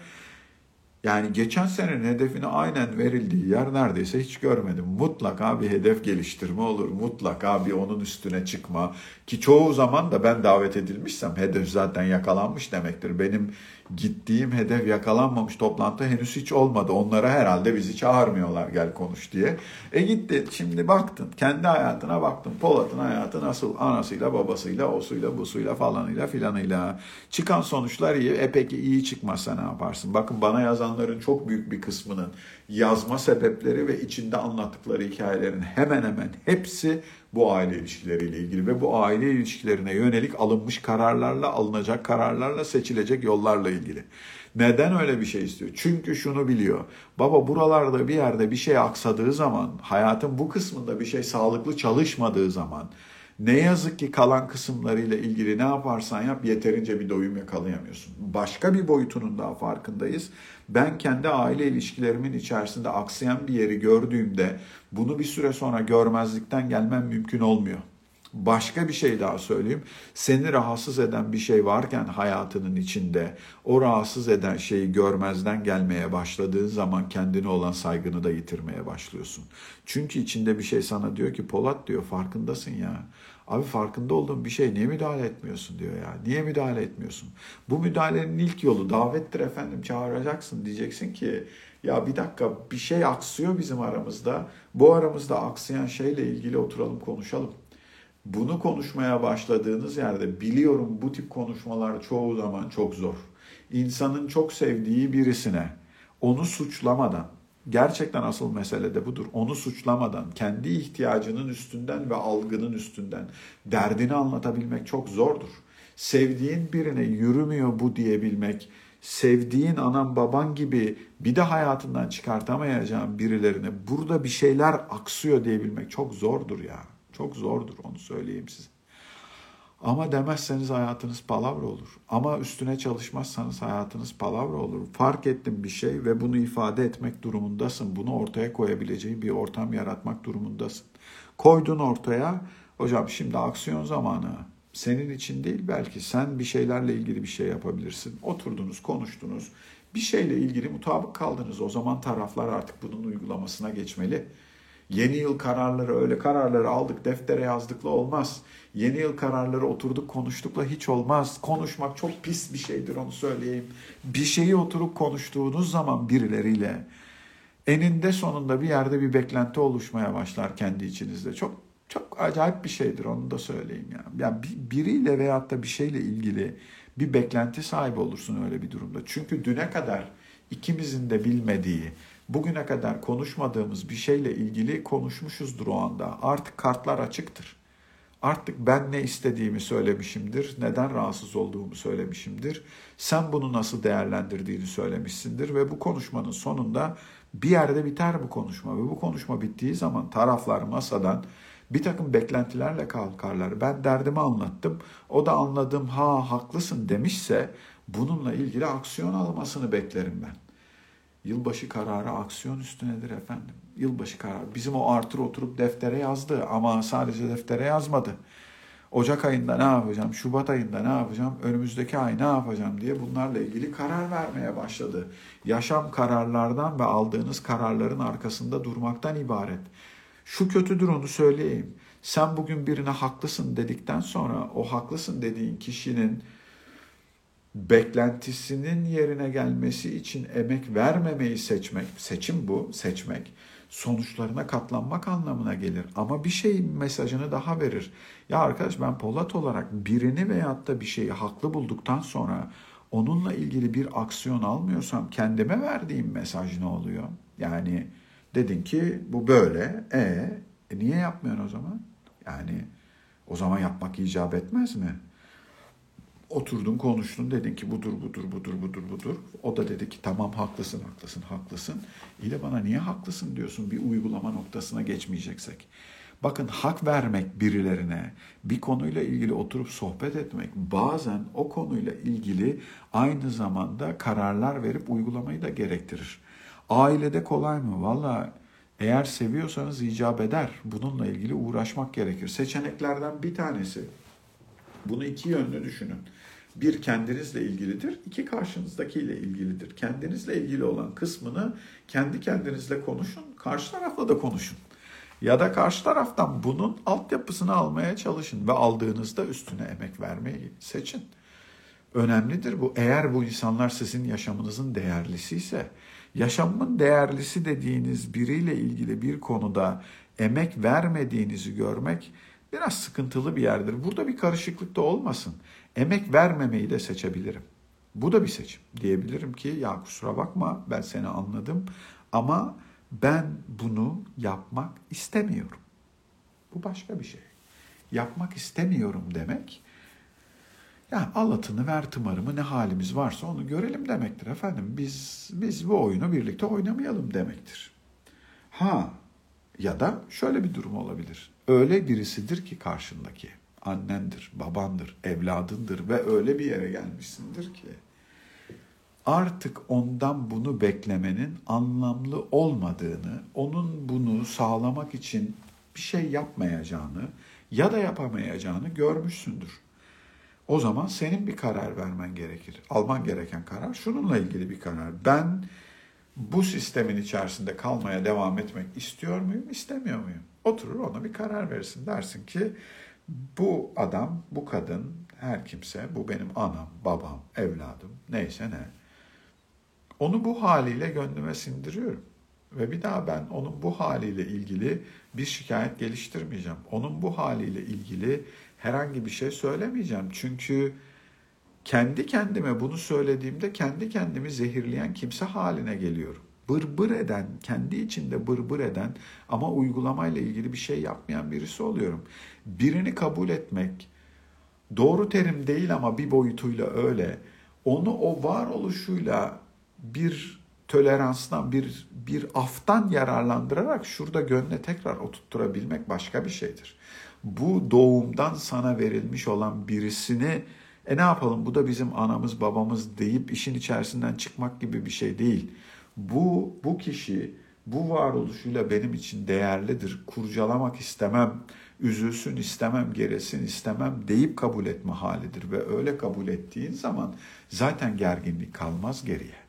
Yani geçen senenin hedefine aynen verildiği yer neredeyse hiç görmedim. Mutlaka bir hedef geliştirme olur. Mutlaka bir onun üstüne çıkma. Ki çoğu zaman da ben davet edilmişsem hedef zaten yakalanmış demektir. Benim gittiğim hedef yakalanmamış toplantı henüz hiç olmadı. Onlara herhalde bizi çağırmıyorlar gel konuş diye. E gitti şimdi baktın kendi hayatına baktın. Polat'ın hayatı nasıl anasıyla babasıyla osuyla busuyla falanıyla filanıyla. Çıkan sonuçlar iyi. E peki iyi çıkmazsa ne yaparsın? Bakın bana yazanların çok büyük bir kısmının yazma sebepleri ve içinde anlattıkları hikayelerin hemen hemen hepsi bu aile ilişkileriyle ilgili ve bu aile ilişkilerine yönelik alınmış kararlarla, alınacak kararlarla, seçilecek yollarla ilgili. Neden öyle bir şey istiyor? Çünkü şunu biliyor. Baba buralarda bir yerde bir şey aksadığı zaman, hayatın bu kısmında bir şey sağlıklı çalışmadığı zaman ne yazık ki kalan kısımlarıyla ilgili ne yaparsan yap yeterince bir doyum yakalayamıyorsun. Başka bir boyutunun daha farkındayız. Ben kendi aile ilişkilerimin içerisinde aksayan bir yeri gördüğümde bunu bir süre sonra görmezlikten gelmem mümkün olmuyor. Başka bir şey daha söyleyeyim. Seni rahatsız eden bir şey varken hayatının içinde o rahatsız eden şeyi görmezden gelmeye başladığın zaman kendine olan saygını da yitirmeye başlıyorsun. Çünkü içinde bir şey sana diyor ki Polat diyor farkındasın ya. Abi farkında olduğun bir şey niye müdahale etmiyorsun diyor ya. Niye müdahale etmiyorsun? Bu müdahalenin ilk yolu davettir efendim çağıracaksın. Diyeceksin ki ya bir dakika bir şey aksıyor bizim aramızda. Bu aramızda aksayan şeyle ilgili oturalım konuşalım. Bunu konuşmaya başladığınız yerde biliyorum bu tip konuşmalar çoğu zaman çok zor. İnsanın çok sevdiği birisine onu suçlamadan, gerçekten asıl mesele de budur. Onu suçlamadan, kendi ihtiyacının üstünden ve algının üstünden derdini anlatabilmek çok zordur. Sevdiğin birine yürümüyor bu diyebilmek, sevdiğin anan baban gibi bir de hayatından çıkartamayacağın birilerine burada bir şeyler aksıyor diyebilmek çok zordur ya. Çok zordur onu söyleyeyim size. Ama demezseniz hayatınız palavra olur. Ama üstüne çalışmazsanız hayatınız palavra olur. Fark ettin bir şey ve bunu ifade etmek durumundasın. Bunu ortaya koyabileceğin bir ortam yaratmak durumundasın. Koydun ortaya, hocam şimdi aksiyon zamanı. Senin için değil belki sen bir şeylerle ilgili bir şey yapabilirsin. Oturdunuz, konuştunuz. Bir şeyle ilgili mutabık kaldınız. O zaman taraflar artık bunun uygulamasına geçmeli. Yeni yıl kararları öyle kararları aldık deftere yazdıkla olmaz. Yeni yıl kararları oturduk konuştukla hiç olmaz. Konuşmak çok pis bir şeydir onu söyleyeyim. Bir şeyi oturup konuştuğunuz zaman birileriyle eninde sonunda bir yerde bir beklenti oluşmaya başlar kendi içinizde. Çok çok acayip bir şeydir onu da söyleyeyim ya. Yani biriyle veyahut da bir şeyle ilgili bir beklenti sahibi olursun öyle bir durumda. Çünkü düne kadar ikimizin de bilmediği, bugüne kadar konuşmadığımız bir şeyle ilgili konuşmuşuzdur o anda. Artık kartlar açıktır. Artık ben ne istediğimi söylemişimdir, neden rahatsız olduğumu söylemişimdir. Sen bunu nasıl değerlendirdiğini söylemişsindir ve bu konuşmanın sonunda bir yerde biter bu konuşma ve bu konuşma bittiği zaman taraflar masadan bir takım beklentilerle kalkarlar. Ben derdimi anlattım, o da anladım ha haklısın demişse bununla ilgili aksiyon almasını beklerim ben. Yılbaşı kararı aksiyon üstünedir efendim. Yılbaşı kararı. Bizim o Arthur oturup deftere yazdı ama sadece deftere yazmadı. Ocak ayında ne yapacağım, Şubat ayında ne yapacağım, önümüzdeki ay ne yapacağım diye bunlarla ilgili karar vermeye başladı. Yaşam kararlardan ve aldığınız kararların arkasında durmaktan ibaret. Şu kötüdür onu söyleyeyim. Sen bugün birine haklısın dedikten sonra o haklısın dediğin kişinin beklentisinin yerine gelmesi için emek vermemeyi seçmek, seçim bu, seçmek sonuçlarına katlanmak anlamına gelir. Ama bir şey mesajını daha verir. Ya arkadaş ben Polat olarak birini veyahut da bir şeyi haklı bulduktan sonra onunla ilgili bir aksiyon almıyorsam kendime verdiğim mesaj ne oluyor? Yani dedin ki bu böyle. E, e niye yapmıyorsun o zaman? Yani o zaman yapmak icap etmez mi? Oturdun konuştun dedin ki budur budur budur budur budur. O da dedi ki tamam haklısın haklısın haklısın. İyi de bana niye haklısın diyorsun bir uygulama noktasına geçmeyeceksek. Bakın hak vermek birilerine, bir konuyla ilgili oturup sohbet etmek bazen o konuyla ilgili aynı zamanda kararlar verip uygulamayı da gerektirir. Ailede kolay mı? Valla eğer seviyorsanız icap eder. Bununla ilgili uğraşmak gerekir. Seçeneklerden bir tanesi. Bunu iki yönlü düşünün. Bir kendinizle ilgilidir, iki karşınızdakiyle ilgilidir. Kendinizle ilgili olan kısmını kendi kendinizle konuşun, karşı tarafla da konuşun. Ya da karşı taraftan bunun altyapısını almaya çalışın ve aldığınızda üstüne emek vermeyi seçin. Önemlidir bu. Eğer bu insanlar sizin yaşamınızın değerlisi ise, yaşamın değerlisi dediğiniz biriyle ilgili bir konuda emek vermediğinizi görmek biraz sıkıntılı bir yerdir. Burada bir karışıklık da olmasın. Emek vermemeyi de seçebilirim. Bu da bir seçim. Diyebilirim ki ya kusura bakma ben seni anladım ama ben bunu yapmak istemiyorum. Bu başka bir şey. Yapmak istemiyorum demek Yani alatını ver tımarımı ne halimiz varsa onu görelim demektir efendim. Biz biz bu oyunu birlikte oynamayalım demektir. Ha ya da şöyle bir durum olabilir. Öyle birisidir ki karşındaki annendir, babandır, evladındır ve öyle bir yere gelmişsindir ki artık ondan bunu beklemenin anlamlı olmadığını, onun bunu sağlamak için bir şey yapmayacağını ya da yapamayacağını görmüşsündür. O zaman senin bir karar vermen gerekir. Alman gereken karar şununla ilgili bir karar. Ben bu sistemin içerisinde kalmaya devam etmek istiyor muyum, istemiyor muyum? Oturur ona bir karar verirsin. Dersin ki bu adam, bu kadın, her kimse, bu benim anam, babam, evladım, neyse ne. Onu bu haliyle gönlüme sindiriyorum. Ve bir daha ben onun bu haliyle ilgili bir şikayet geliştirmeyeceğim. Onun bu haliyle ilgili herhangi bir şey söylemeyeceğim. Çünkü kendi kendime bunu söylediğimde kendi kendimi zehirleyen kimse haline geliyorum. Bırbır eden, kendi içinde bırbır eden ama uygulamayla ilgili bir şey yapmayan birisi oluyorum. Birini kabul etmek doğru terim değil ama bir boyutuyla öyle. Onu o varoluşuyla bir toleranstan, bir bir aftan yararlandırarak şurada gönle tekrar oturtturabilmek başka bir şeydir. Bu doğumdan sana verilmiş olan birisini e ne yapalım bu da bizim anamız babamız deyip işin içerisinden çıkmak gibi bir şey değil. Bu bu kişi bu varoluşuyla benim için değerlidir. Kurcalamak istemem, üzülsün istemem, geresin istemem deyip kabul etme halidir. Ve öyle kabul ettiğin zaman zaten gerginlik kalmaz geriye.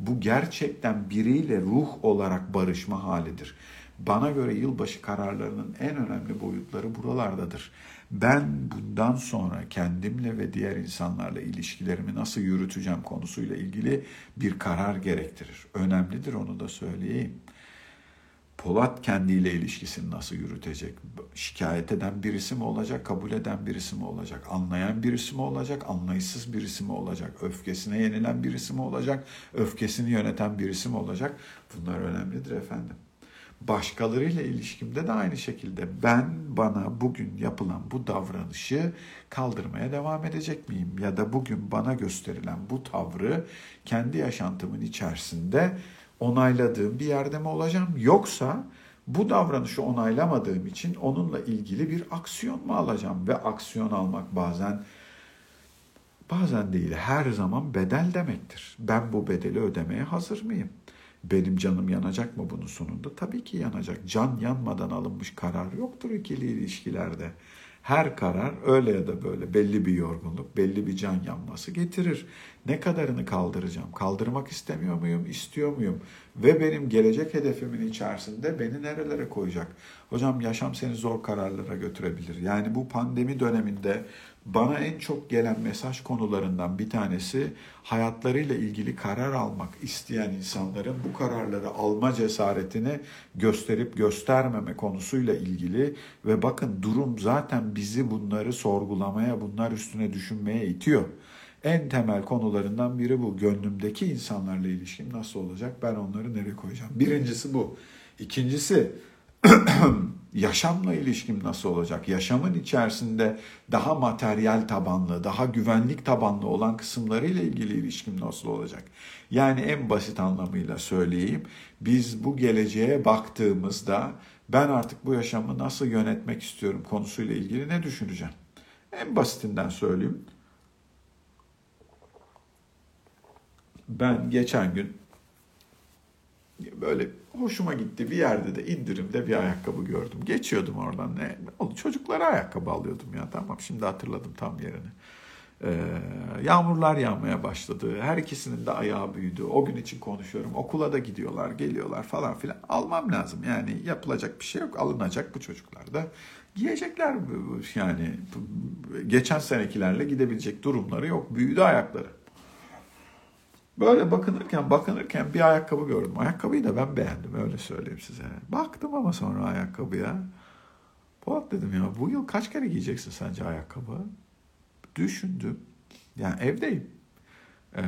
Bu gerçekten biriyle ruh olarak barışma halidir. Bana göre yılbaşı kararlarının en önemli boyutları buralardadır. Ben bundan sonra kendimle ve diğer insanlarla ilişkilerimi nasıl yürüteceğim konusuyla ilgili bir karar gerektirir. Önemlidir onu da söyleyeyim. Polat kendiyle ilişkisini nasıl yürütecek? Şikayet eden birisi mi olacak, kabul eden birisi mi olacak? Anlayan birisi mi olacak, anlayışsız birisi mi olacak? Öfkesine yenilen birisi mi olacak, öfkesini yöneten birisi mi olacak? Bunlar önemlidir efendim. Başkalarıyla ilişkimde de aynı şekilde ben bana bugün yapılan bu davranışı kaldırmaya devam edecek miyim? Ya da bugün bana gösterilen bu tavrı kendi yaşantımın içerisinde onayladığım bir yerde mi olacağım? Yoksa bu davranışı onaylamadığım için onunla ilgili bir aksiyon mu alacağım? Ve aksiyon almak bazen bazen değil her zaman bedel demektir. Ben bu bedeli ödemeye hazır mıyım? Benim canım yanacak mı bunun sonunda? Tabii ki yanacak. Can yanmadan alınmış karar yoktur ikili ilişkilerde. Her karar öyle ya da böyle belli bir yorgunluk, belli bir can yanması getirir. Ne kadarını kaldıracağım? Kaldırmak istemiyor muyum? İstiyor muyum? Ve benim gelecek hedefimin içerisinde beni nerelere koyacak? Hocam yaşam seni zor kararlara götürebilir. Yani bu pandemi döneminde bana en çok gelen mesaj konularından bir tanesi hayatlarıyla ilgili karar almak isteyen insanların bu kararları alma cesaretini gösterip göstermeme konusuyla ilgili ve bakın durum zaten bizi bunları sorgulamaya, bunlar üstüne düşünmeye itiyor. En temel konularından biri bu. Gönlümdeki insanlarla ilişkim nasıl olacak? Ben onları nereye koyacağım? Birincisi bu. İkincisi yaşamla ilişkim nasıl olacak? Yaşamın içerisinde daha materyal tabanlı, daha güvenlik tabanlı olan kısımlarıyla ilgili ilişkim nasıl olacak? Yani en basit anlamıyla söyleyeyim. Biz bu geleceğe baktığımızda ben artık bu yaşamı nasıl yönetmek istiyorum konusuyla ilgili ne düşüneceğim? En basitinden söyleyeyim. Ben geçen gün böyle hoşuma gitti bir yerde de indirimde bir ayakkabı gördüm. Geçiyordum oradan ne oldu çocuklara ayakkabı alıyordum ya tamam şimdi hatırladım tam yerini. Ee, yağmurlar yağmaya başladı. Her ikisinin de ayağı büyüdü. O gün için konuşuyorum. Okula da gidiyorlar, geliyorlar falan filan. Almam lazım. Yani yapılacak bir şey yok. Alınacak bu çocuklar da. Giyecekler yani. Geçen senekilerle gidebilecek durumları yok. Büyüdü ayakları. Böyle bakınırken bakınırken bir ayakkabı gördüm. Ayakkabıyı da ben beğendim öyle söyleyeyim size. Baktım ama sonra ayakkabıya. Polat dedim ya bu yıl kaç kere giyeceksin sence ayakkabı? Düşündüm. Yani evdeyim. Ee,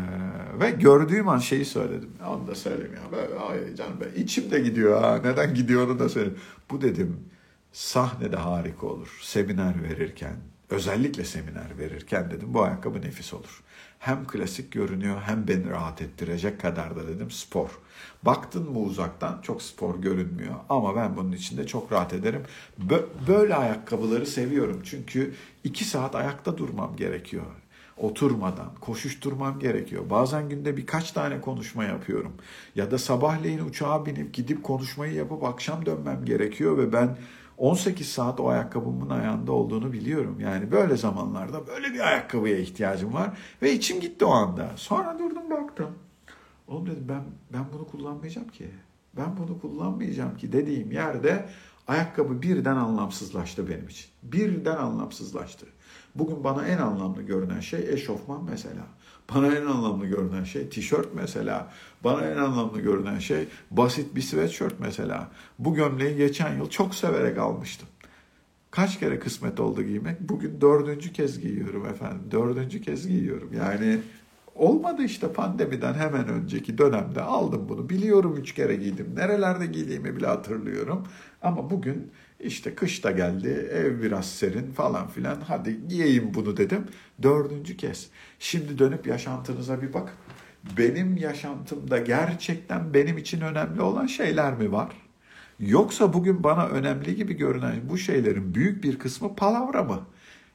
ve gördüğüm an şeyi söyledim. Onu da söyleyeyim ya. Böyle, ay canım ben içimde gidiyor ha. Neden gidiyor onu da söyleyeyim. Bu dedim sahnede harika olur. Seminer verirken, özellikle seminer verirken dedim bu ayakkabı nefis olur. Hem klasik görünüyor hem beni rahat ettirecek kadar da dedim spor. Baktın mı uzaktan çok spor görünmüyor ama ben bunun içinde çok rahat ederim. Böyle ayakkabıları seviyorum çünkü iki saat ayakta durmam gerekiyor oturmadan koşuşturmam gerekiyor. Bazen günde birkaç tane konuşma yapıyorum. Ya da sabahleyin uçağa binip gidip konuşmayı yapıp akşam dönmem gerekiyor ve ben 18 saat o ayakkabımın ayağında olduğunu biliyorum. Yani böyle zamanlarda böyle bir ayakkabıya ihtiyacım var ve içim gitti o anda. Sonra durdum baktım. Oğlum dedim ben ben bunu kullanmayacağım ki. Ben bunu kullanmayacağım ki dediğim yerde ayakkabı birden anlamsızlaştı benim için. Birden anlamsızlaştı. Bugün bana en anlamlı görünen şey eşofman mesela. Bana en anlamlı görünen şey tişört mesela. Bana en anlamlı görünen şey basit bir sweatshirt mesela. Bu gömleği geçen yıl çok severek almıştım. Kaç kere kısmet oldu giymek? Bugün dördüncü kez giyiyorum efendim. Dördüncü kez giyiyorum. Yani olmadı işte pandemiden hemen önceki dönemde aldım bunu. Biliyorum üç kere giydim. Nerelerde giydiğimi bile hatırlıyorum. Ama bugün işte kış da geldi, ev biraz serin falan filan. Hadi giyeyim bunu dedim. Dördüncü kez. Şimdi dönüp yaşantınıza bir bakın. Benim yaşantımda gerçekten benim için önemli olan şeyler mi var? Yoksa bugün bana önemli gibi görünen bu şeylerin büyük bir kısmı palavra mı?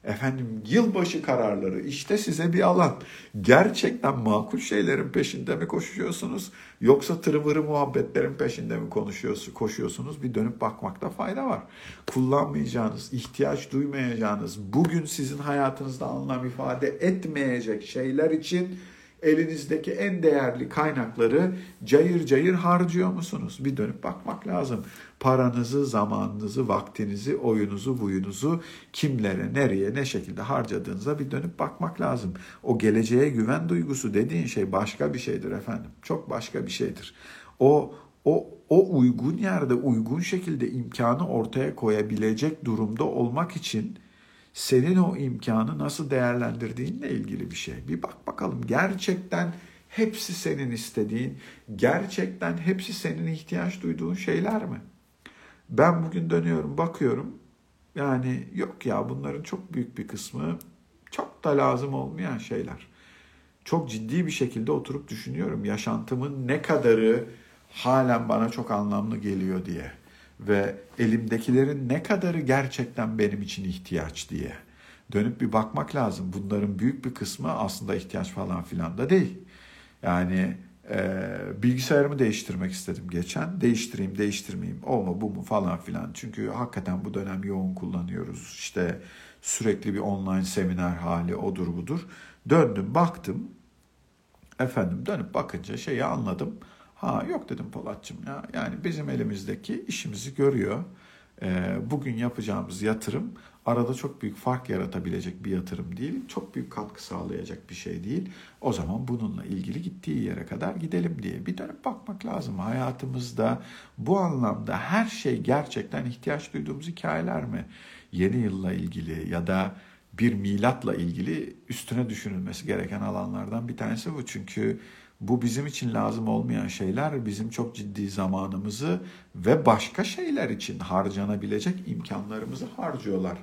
Efendim yılbaşı kararları işte size bir alan. Gerçekten makul şeylerin peşinde mi koşuyorsunuz yoksa tırıvırı muhabbetlerin peşinde mi konuşuyorsunuz, koşuyorsunuz? Bir dönüp bakmakta fayda var. Kullanmayacağınız, ihtiyaç duymayacağınız, bugün sizin hayatınızda anlam ifade etmeyecek şeyler için elinizdeki en değerli kaynakları cayır cayır harcıyor musunuz? Bir dönüp bakmak lazım. Paranızı, zamanınızı, vaktinizi, oyunuzu, buyunuzu kimlere, nereye, ne şekilde harcadığınıza bir dönüp bakmak lazım. O geleceğe güven duygusu dediğin şey başka bir şeydir efendim. Çok başka bir şeydir. O o o uygun yerde uygun şekilde imkanı ortaya koyabilecek durumda olmak için senin o imkanı nasıl değerlendirdiğinle ilgili bir şey. Bir bak bakalım gerçekten hepsi senin istediğin, gerçekten hepsi senin ihtiyaç duyduğun şeyler mi? Ben bugün dönüyorum, bakıyorum. Yani yok ya bunların çok büyük bir kısmı çok da lazım olmayan şeyler. Çok ciddi bir şekilde oturup düşünüyorum yaşantımın ne kadarı halen bana çok anlamlı geliyor diye ve elimdekilerin ne kadarı gerçekten benim için ihtiyaç diye dönüp bir bakmak lazım. Bunların büyük bir kısmı aslında ihtiyaç falan filan da değil. Yani e, bilgisayarımı değiştirmek istedim geçen. Değiştireyim, değiştirmeyeyim, o mu bu mu falan filan. Çünkü hakikaten bu dönem yoğun kullanıyoruz. İşte sürekli bir online seminer hali odur budur. Döndüm, baktım. Efendim dönüp bakınca şeyi anladım. Ha yok dedim Polatçım ya. Yani bizim elimizdeki işimizi görüyor. Ee, bugün yapacağımız yatırım arada çok büyük fark yaratabilecek bir yatırım değil. Çok büyük katkı sağlayacak bir şey değil. O zaman bununla ilgili gittiği yere kadar gidelim diye bir dönüp bakmak lazım. Hayatımızda bu anlamda her şey gerçekten ihtiyaç duyduğumuz hikayeler mi? Yeni yılla ilgili ya da bir milatla ilgili üstüne düşünülmesi gereken alanlardan bir tanesi bu. Çünkü bu bizim için lazım olmayan şeyler bizim çok ciddi zamanımızı ve başka şeyler için harcanabilecek imkanlarımızı harcıyorlar.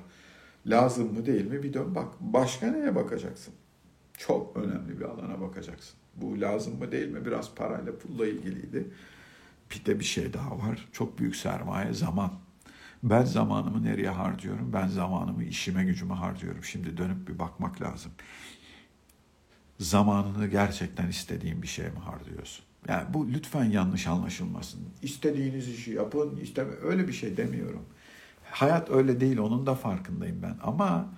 Lazım mı değil mi bir dön bak. Başka neye bakacaksın? Çok önemli bir alana bakacaksın. Bu lazım mı değil mi biraz parayla pulla ilgiliydi. Bir de bir şey daha var. Çok büyük sermaye zaman. Ben zamanımı nereye harcıyorum? Ben zamanımı işime gücüme harcıyorum. Şimdi dönüp bir bakmak lazım zamanını gerçekten istediğin bir şey mi harcıyorsun? Yani bu lütfen yanlış anlaşılmasın. İstediğiniz işi yapın, isteme öyle bir şey demiyorum. Hayat öyle değil, onun da farkındayım ben. Ama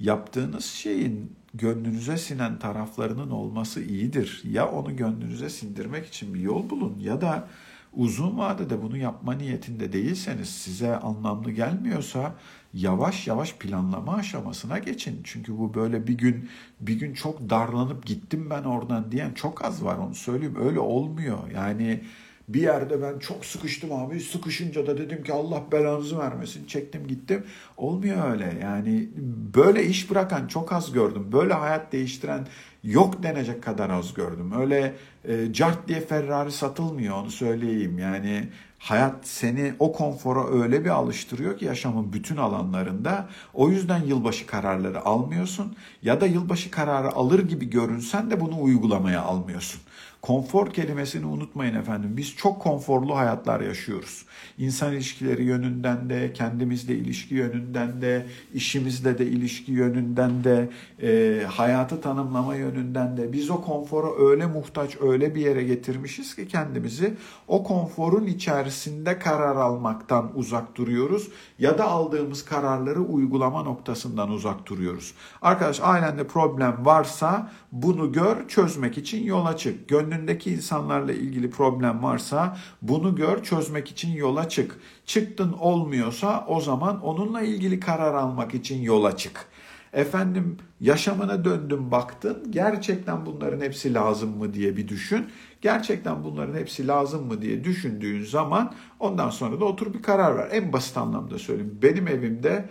yaptığınız şeyin gönlünüze sinen taraflarının olması iyidir. Ya onu gönlünüze sindirmek için bir yol bulun ya da uzun vadede bunu yapma niyetinde değilseniz size anlamlı gelmiyorsa yavaş yavaş planlama aşamasına geçin. Çünkü bu böyle bir gün bir gün çok darlanıp gittim ben oradan diyen çok az var onu söyleyeyim. Öyle olmuyor. Yani Bir yerde ben çok sıkıştım abi. Sıkışınca da dedim ki Allah belanızı vermesin. Çektim gittim. Olmuyor öyle. Yani böyle iş bırakan çok az gördüm. Böyle hayat değiştiren yok denecek kadar az gördüm. Öyle e, cart diye Ferrari satılmıyor onu söyleyeyim. Yani hayat seni o konfora öyle bir alıştırıyor ki yaşamın bütün alanlarında. O yüzden yılbaşı kararları almıyorsun ya da yılbaşı kararı alır gibi görünsen de bunu uygulamaya almıyorsun. Konfor kelimesini unutmayın efendim. Biz çok konforlu hayatlar yaşıyoruz. İnsan ilişkileri yönünden de, kendimizle ilişki yönünden de, işimizle de ilişki yönünden de, e, hayatı tanımlama yönünden de biz o konfora öyle muhtaç, öyle bir yere getirmişiz ki kendimizi o konforun içerisinde karar almaktan uzak duruyoruz ya da aldığımız kararları uygulama noktasından uzak duruyoruz. Arkadaş ailende problem varsa bunu gör, çözmek için yola çık. Gönlündeki insanlarla ilgili problem varsa bunu gör, çözmek için yola çık. Çıktın olmuyorsa o zaman onunla ilgili karar almak için yola çık. Efendim yaşamına döndün baktın gerçekten bunların hepsi lazım mı diye bir düşün. Gerçekten bunların hepsi lazım mı diye düşündüğün zaman ondan sonra da otur bir karar ver. En basit anlamda söyleyeyim. Benim evimde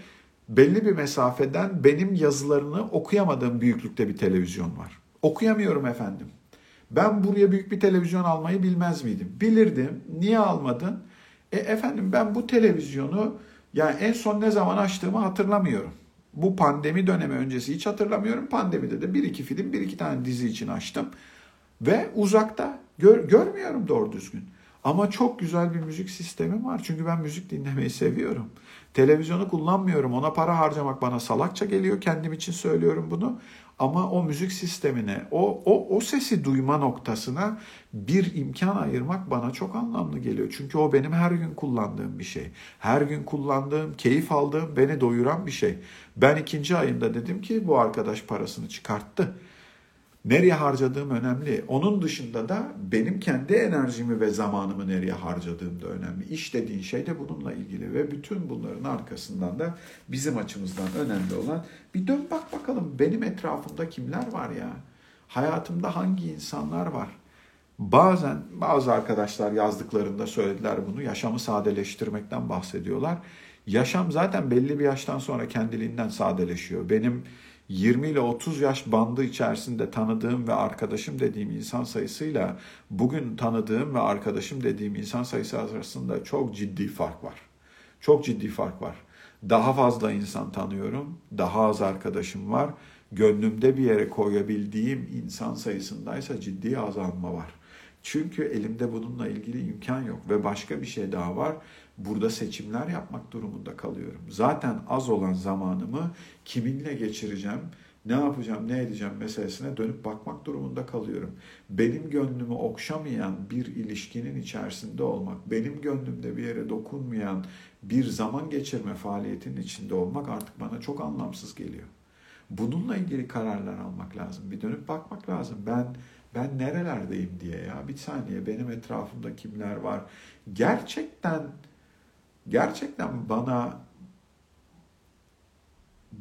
belli bir mesafeden benim yazılarını okuyamadığım büyüklükte bir televizyon var. Okuyamıyorum efendim. Ben buraya büyük bir televizyon almayı bilmez miydim? Bilirdim. Niye almadın? E efendim ben bu televizyonu yani en son ne zaman açtığımı hatırlamıyorum. Bu pandemi dönemi öncesi hiç hatırlamıyorum. Pandemide de bir iki film, bir iki tane dizi için açtım. Ve uzakta gör, görmüyorum doğru düzgün. Ama çok güzel bir müzik sistemi var. Çünkü ben müzik dinlemeyi seviyorum. Televizyonu kullanmıyorum. Ona para harcamak bana salakça geliyor. Kendim için söylüyorum bunu. Ama o müzik sistemine, o, o, o sesi duyma noktasına bir imkan ayırmak bana çok anlamlı geliyor. Çünkü o benim her gün kullandığım bir şey. Her gün kullandığım, keyif aldığım, beni doyuran bir şey. Ben ikinci ayında dedim ki bu arkadaş parasını çıkarttı. Nereye harcadığım önemli. Onun dışında da benim kendi enerjimi ve zamanımı nereye harcadığım da önemli. İş dediğin şey de bununla ilgili ve bütün bunların arkasından da bizim açımızdan önemli olan bir dön bak bakalım benim etrafımda kimler var ya? Hayatımda hangi insanlar var? Bazen bazı arkadaşlar yazdıklarında söylediler bunu. Yaşamı sadeleştirmekten bahsediyorlar. Yaşam zaten belli bir yaştan sonra kendiliğinden sadeleşiyor. Benim 20 ile 30 yaş bandı içerisinde tanıdığım ve arkadaşım dediğim insan sayısıyla bugün tanıdığım ve arkadaşım dediğim insan sayısı arasında çok ciddi fark var. Çok ciddi fark var. Daha fazla insan tanıyorum, daha az arkadaşım var. Gönlümde bir yere koyabildiğim insan sayısındaysa ciddi azalma var. Çünkü elimde bununla ilgili imkan yok ve başka bir şey daha var burada seçimler yapmak durumunda kalıyorum. Zaten az olan zamanımı kiminle geçireceğim, ne yapacağım, ne edeceğim meselesine dönüp bakmak durumunda kalıyorum. Benim gönlümü okşamayan bir ilişkinin içerisinde olmak, benim gönlümde bir yere dokunmayan bir zaman geçirme faaliyetinin içinde olmak artık bana çok anlamsız geliyor. Bununla ilgili kararlar almak lazım. Bir dönüp bakmak lazım. Ben ben nerelerdeyim diye ya. Bir saniye benim etrafımda kimler var? Gerçekten gerçekten bana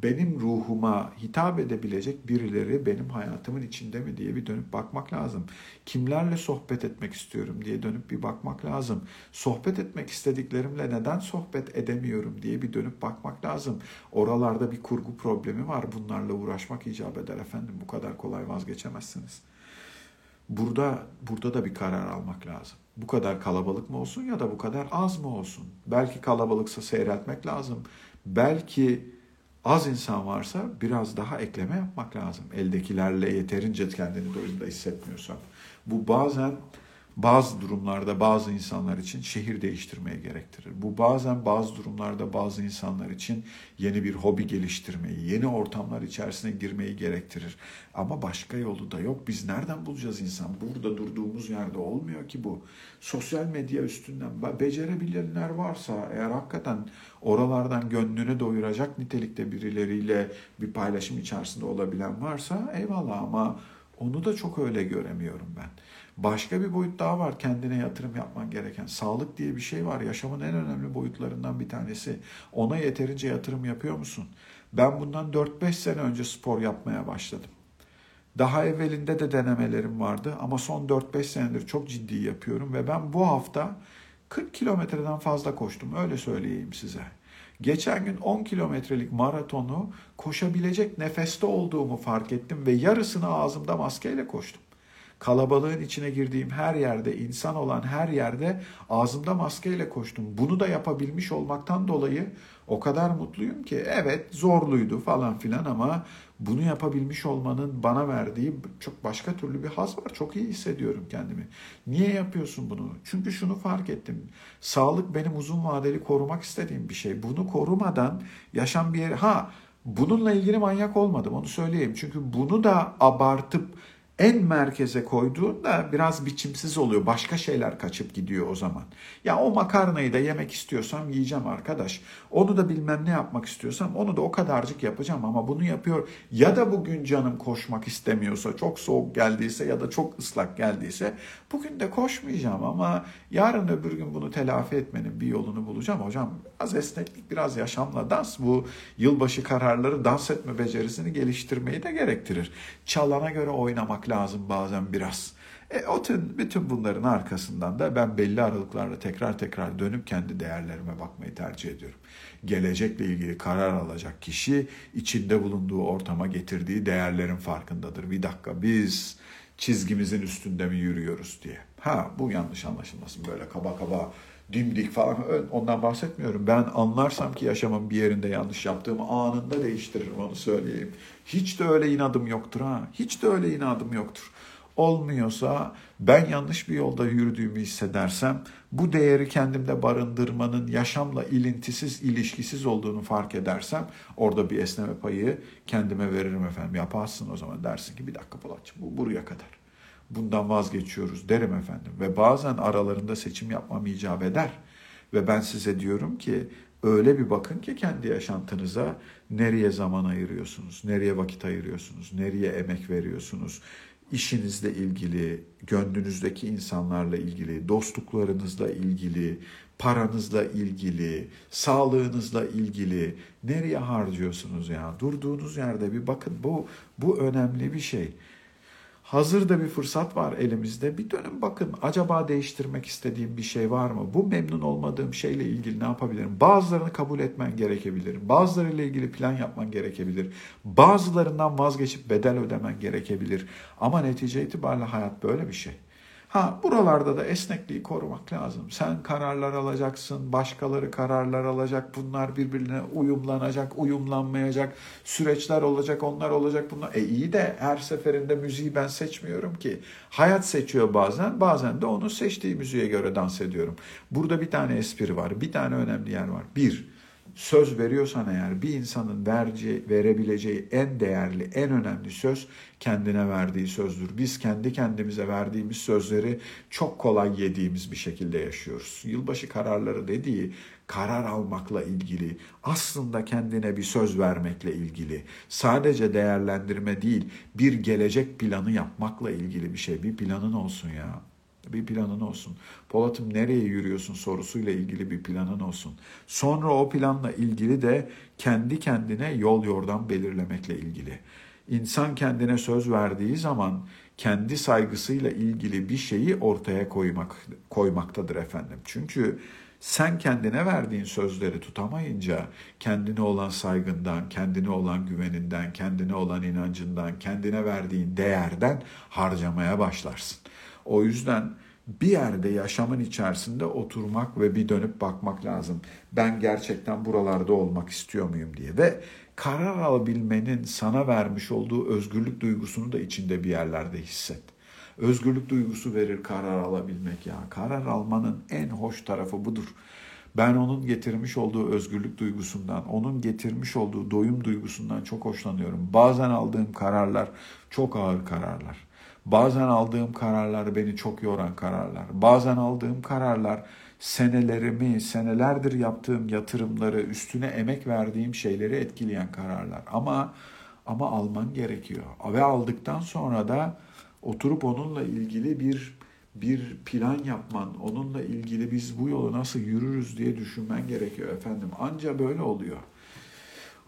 benim ruhuma hitap edebilecek birileri benim hayatımın içinde mi diye bir dönüp bakmak lazım. Kimlerle sohbet etmek istiyorum diye dönüp bir bakmak lazım. Sohbet etmek istediklerimle neden sohbet edemiyorum diye bir dönüp bakmak lazım. Oralarda bir kurgu problemi var. Bunlarla uğraşmak icap eder efendim. Bu kadar kolay vazgeçemezsiniz. Burada burada da bir karar almak lazım. Bu kadar kalabalık mı olsun ya da bu kadar az mı olsun? Belki kalabalıksa seyreltmek lazım. Belki az insan varsa biraz daha ekleme yapmak lazım. Eldekilerle yeterince kendini doyumda hissetmiyorsan. Bu bazen bazı durumlarda bazı insanlar için şehir değiştirmeye gerektirir. Bu bazen bazı durumlarda bazı insanlar için yeni bir hobi geliştirmeyi, yeni ortamlar içerisine girmeyi gerektirir. Ama başka yolu da yok. Biz nereden bulacağız insan? Burada durduğumuz yerde olmuyor ki bu. Sosyal medya üstünden becerebilenler varsa eğer hakikaten oralardan gönlünü doyuracak nitelikte birileriyle bir paylaşım içerisinde olabilen varsa eyvallah ama onu da çok öyle göremiyorum ben. Başka bir boyut daha var kendine yatırım yapman gereken. Sağlık diye bir şey var. Yaşamın en önemli boyutlarından bir tanesi. Ona yeterince yatırım yapıyor musun? Ben bundan 4-5 sene önce spor yapmaya başladım. Daha evvelinde de denemelerim vardı ama son 4-5 senedir çok ciddi yapıyorum ve ben bu hafta 40 kilometreden fazla koştum öyle söyleyeyim size. Geçen gün 10 kilometrelik maratonu koşabilecek nefeste olduğumu fark ettim ve yarısını ağzımda maskeyle koştum. Kalabalığın içine girdiğim her yerde, insan olan her yerde ağzımda maskeyle koştum. Bunu da yapabilmiş olmaktan dolayı o kadar mutluyum ki evet zorluydu falan filan ama bunu yapabilmiş olmanın bana verdiği çok başka türlü bir haz var. Çok iyi hissediyorum kendimi. Niye yapıyorsun bunu? Çünkü şunu fark ettim. Sağlık benim uzun vadeli korumak istediğim bir şey. Bunu korumadan yaşam bir yere... Ha bununla ilgili manyak olmadım onu söyleyeyim. Çünkü bunu da abartıp en merkeze koyduğunda biraz biçimsiz oluyor. Başka şeyler kaçıp gidiyor o zaman. Ya o makarnayı da yemek istiyorsam yiyeceğim arkadaş. Onu da bilmem ne yapmak istiyorsam onu da o kadarcık yapacağım ama bunu yapıyor. Ya da bugün canım koşmak istemiyorsa, çok soğuk geldiyse ya da çok ıslak geldiyse bugün de koşmayacağım ama yarın öbür gün bunu telafi etmenin bir yolunu bulacağım. Hocam az esneklik, biraz yaşamla dans bu yılbaşı kararları dans etme becerisini geliştirmeyi de gerektirir. Çalana göre oynamak lazım bazen biraz. E, o tüm, bütün bunların arkasından da ben belli aralıklarla tekrar tekrar dönüp kendi değerlerime bakmayı tercih ediyorum. Gelecekle ilgili karar alacak kişi içinde bulunduğu ortama getirdiği değerlerin farkındadır. Bir dakika biz çizgimizin üstünde mi yürüyoruz diye. Ha bu yanlış anlaşılmasın böyle kaba kaba dimdik falan ondan bahsetmiyorum. Ben anlarsam ki yaşamın bir yerinde yanlış yaptığımı anında değiştiririm onu söyleyeyim. Hiç de öyle inadım yoktur ha. Hiç de öyle inadım yoktur. Olmuyorsa ben yanlış bir yolda yürüdüğümü hissedersem bu değeri kendimde barındırmanın yaşamla ilintisiz, ilişkisiz olduğunu fark edersem orada bir esneme payı kendime veririm efendim. Yaparsın o zaman dersin ki bir dakika Polatcığım bu buraya kadar bundan vazgeçiyoruz derim efendim. Ve bazen aralarında seçim yapmam icap eder. Ve ben size diyorum ki öyle bir bakın ki kendi yaşantınıza nereye zaman ayırıyorsunuz, nereye vakit ayırıyorsunuz, nereye emek veriyorsunuz, işinizle ilgili, gönlünüzdeki insanlarla ilgili, dostluklarınızla ilgili, paranızla ilgili, sağlığınızla ilgili nereye harcıyorsunuz ya? Durduğunuz yerde bir bakın bu bu önemli bir şey. Hazırda bir fırsat var elimizde. Bir dönün bakın acaba değiştirmek istediğim bir şey var mı? Bu memnun olmadığım şeyle ilgili ne yapabilirim? Bazılarını kabul etmen gerekebilir. Bazılarıyla ilgili plan yapman gerekebilir. Bazılarından vazgeçip bedel ödemen gerekebilir. Ama netice itibariyle hayat böyle bir şey. Ha buralarda da esnekliği korumak lazım. Sen kararlar alacaksın, başkaları kararlar alacak. Bunlar birbirine uyumlanacak, uyumlanmayacak. Süreçler olacak, onlar olacak, bunlar. E iyi de her seferinde müziği ben seçmiyorum ki. Hayat seçiyor bazen, bazen de onun seçtiği müziğe göre dans ediyorum. Burada bir tane espri var, bir tane önemli yer var. Bir, söz veriyorsan eğer bir insanın verci, verebileceği en değerli, en önemli söz kendine verdiği sözdür. Biz kendi kendimize verdiğimiz sözleri çok kolay yediğimiz bir şekilde yaşıyoruz. Yılbaşı kararları dediği karar almakla ilgili, aslında kendine bir söz vermekle ilgili, sadece değerlendirme değil, bir gelecek planı yapmakla ilgili bir şey. Bir planın olsun ya bir planın olsun. Polat'ım nereye yürüyorsun sorusuyla ilgili bir planın olsun. Sonra o planla ilgili de kendi kendine yol yordan belirlemekle ilgili. İnsan kendine söz verdiği zaman kendi saygısıyla ilgili bir şeyi ortaya koymak koymaktadır efendim. Çünkü sen kendine verdiğin sözleri tutamayınca kendine olan saygından, kendine olan güveninden, kendine olan inancından, kendine verdiğin değerden harcamaya başlarsın. O yüzden bir yerde yaşamın içerisinde oturmak ve bir dönüp bakmak lazım. Ben gerçekten buralarda olmak istiyor muyum diye ve karar alabilmenin sana vermiş olduğu özgürlük duygusunu da içinde bir yerlerde hisset. Özgürlük duygusu verir karar alabilmek ya. Karar almanın en hoş tarafı budur. Ben onun getirmiş olduğu özgürlük duygusundan, onun getirmiş olduğu doyum duygusundan çok hoşlanıyorum. Bazen aldığım kararlar çok ağır kararlar. Bazen aldığım kararlar beni çok yoran kararlar. Bazen aldığım kararlar senelerimi, senelerdir yaptığım yatırımları, üstüne emek verdiğim şeyleri etkileyen kararlar. Ama ama alman gerekiyor. Ve aldıktan sonra da oturup onunla ilgili bir bir plan yapman, onunla ilgili biz bu yolu nasıl yürürüz diye düşünmen gerekiyor efendim. Anca böyle oluyor.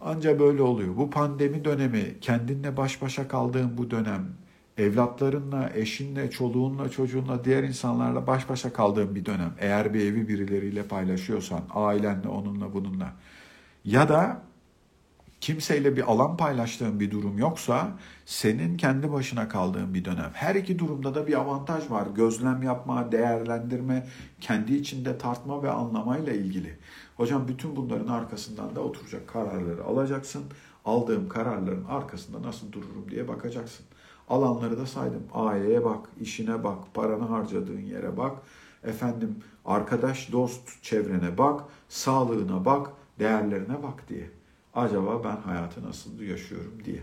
Anca böyle oluyor. Bu pandemi dönemi, kendinle baş başa kaldığın bu dönem, evlatlarınla, eşinle, çoluğunla, çocuğunla, diğer insanlarla baş başa kaldığın bir dönem. Eğer bir evi birileriyle paylaşıyorsan, ailenle, onunla, bununla. Ya da kimseyle bir alan paylaştığın bir durum yoksa senin kendi başına kaldığın bir dönem. Her iki durumda da bir avantaj var. Gözlem yapma, değerlendirme, kendi içinde tartma ve anlamayla ilgili. Hocam bütün bunların arkasından da oturacak kararları alacaksın. Aldığım kararların arkasında nasıl dururum diye bakacaksın. Alanları da saydım. Aileye bak, işine bak, paranı harcadığın yere bak. Efendim arkadaş, dost çevrene bak, sağlığına bak, değerlerine bak diye. Acaba ben hayatı nasıl yaşıyorum diye.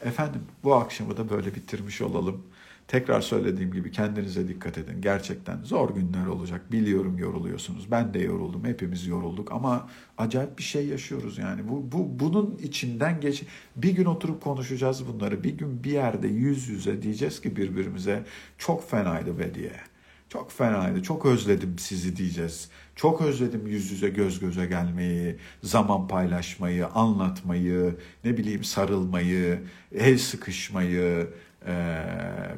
Efendim bu akşamı da böyle bitirmiş olalım. Tekrar söylediğim gibi kendinize dikkat edin. Gerçekten zor günler olacak. Biliyorum yoruluyorsunuz. Ben de yoruldum. Hepimiz yorulduk ama acayip bir şey yaşıyoruz yani. Bu, bu bunun içinden geç bir gün oturup konuşacağız bunları. Bir gün bir yerde yüz yüze diyeceğiz ki birbirimize çok fenaydı be diye. Çok fenaydı. Çok özledim sizi diyeceğiz. Çok özledim yüz yüze göz göze gelmeyi, zaman paylaşmayı, anlatmayı, ne bileyim sarılmayı, el sıkışmayı,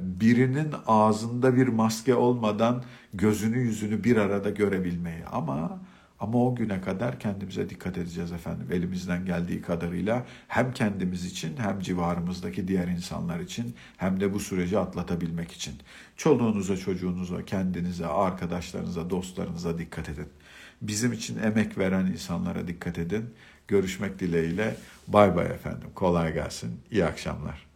birinin ağzında bir maske olmadan gözünü yüzünü bir arada görebilmeyi. Ama ama o güne kadar kendimize dikkat edeceğiz efendim. Elimizden geldiği kadarıyla hem kendimiz için hem civarımızdaki diğer insanlar için hem de bu süreci atlatabilmek için. Çoluğunuza, çocuğunuza, kendinize, arkadaşlarınıza, dostlarınıza dikkat edin. Bizim için emek veren insanlara dikkat edin. Görüşmek dileğiyle. Bay bay efendim. Kolay gelsin. İyi akşamlar.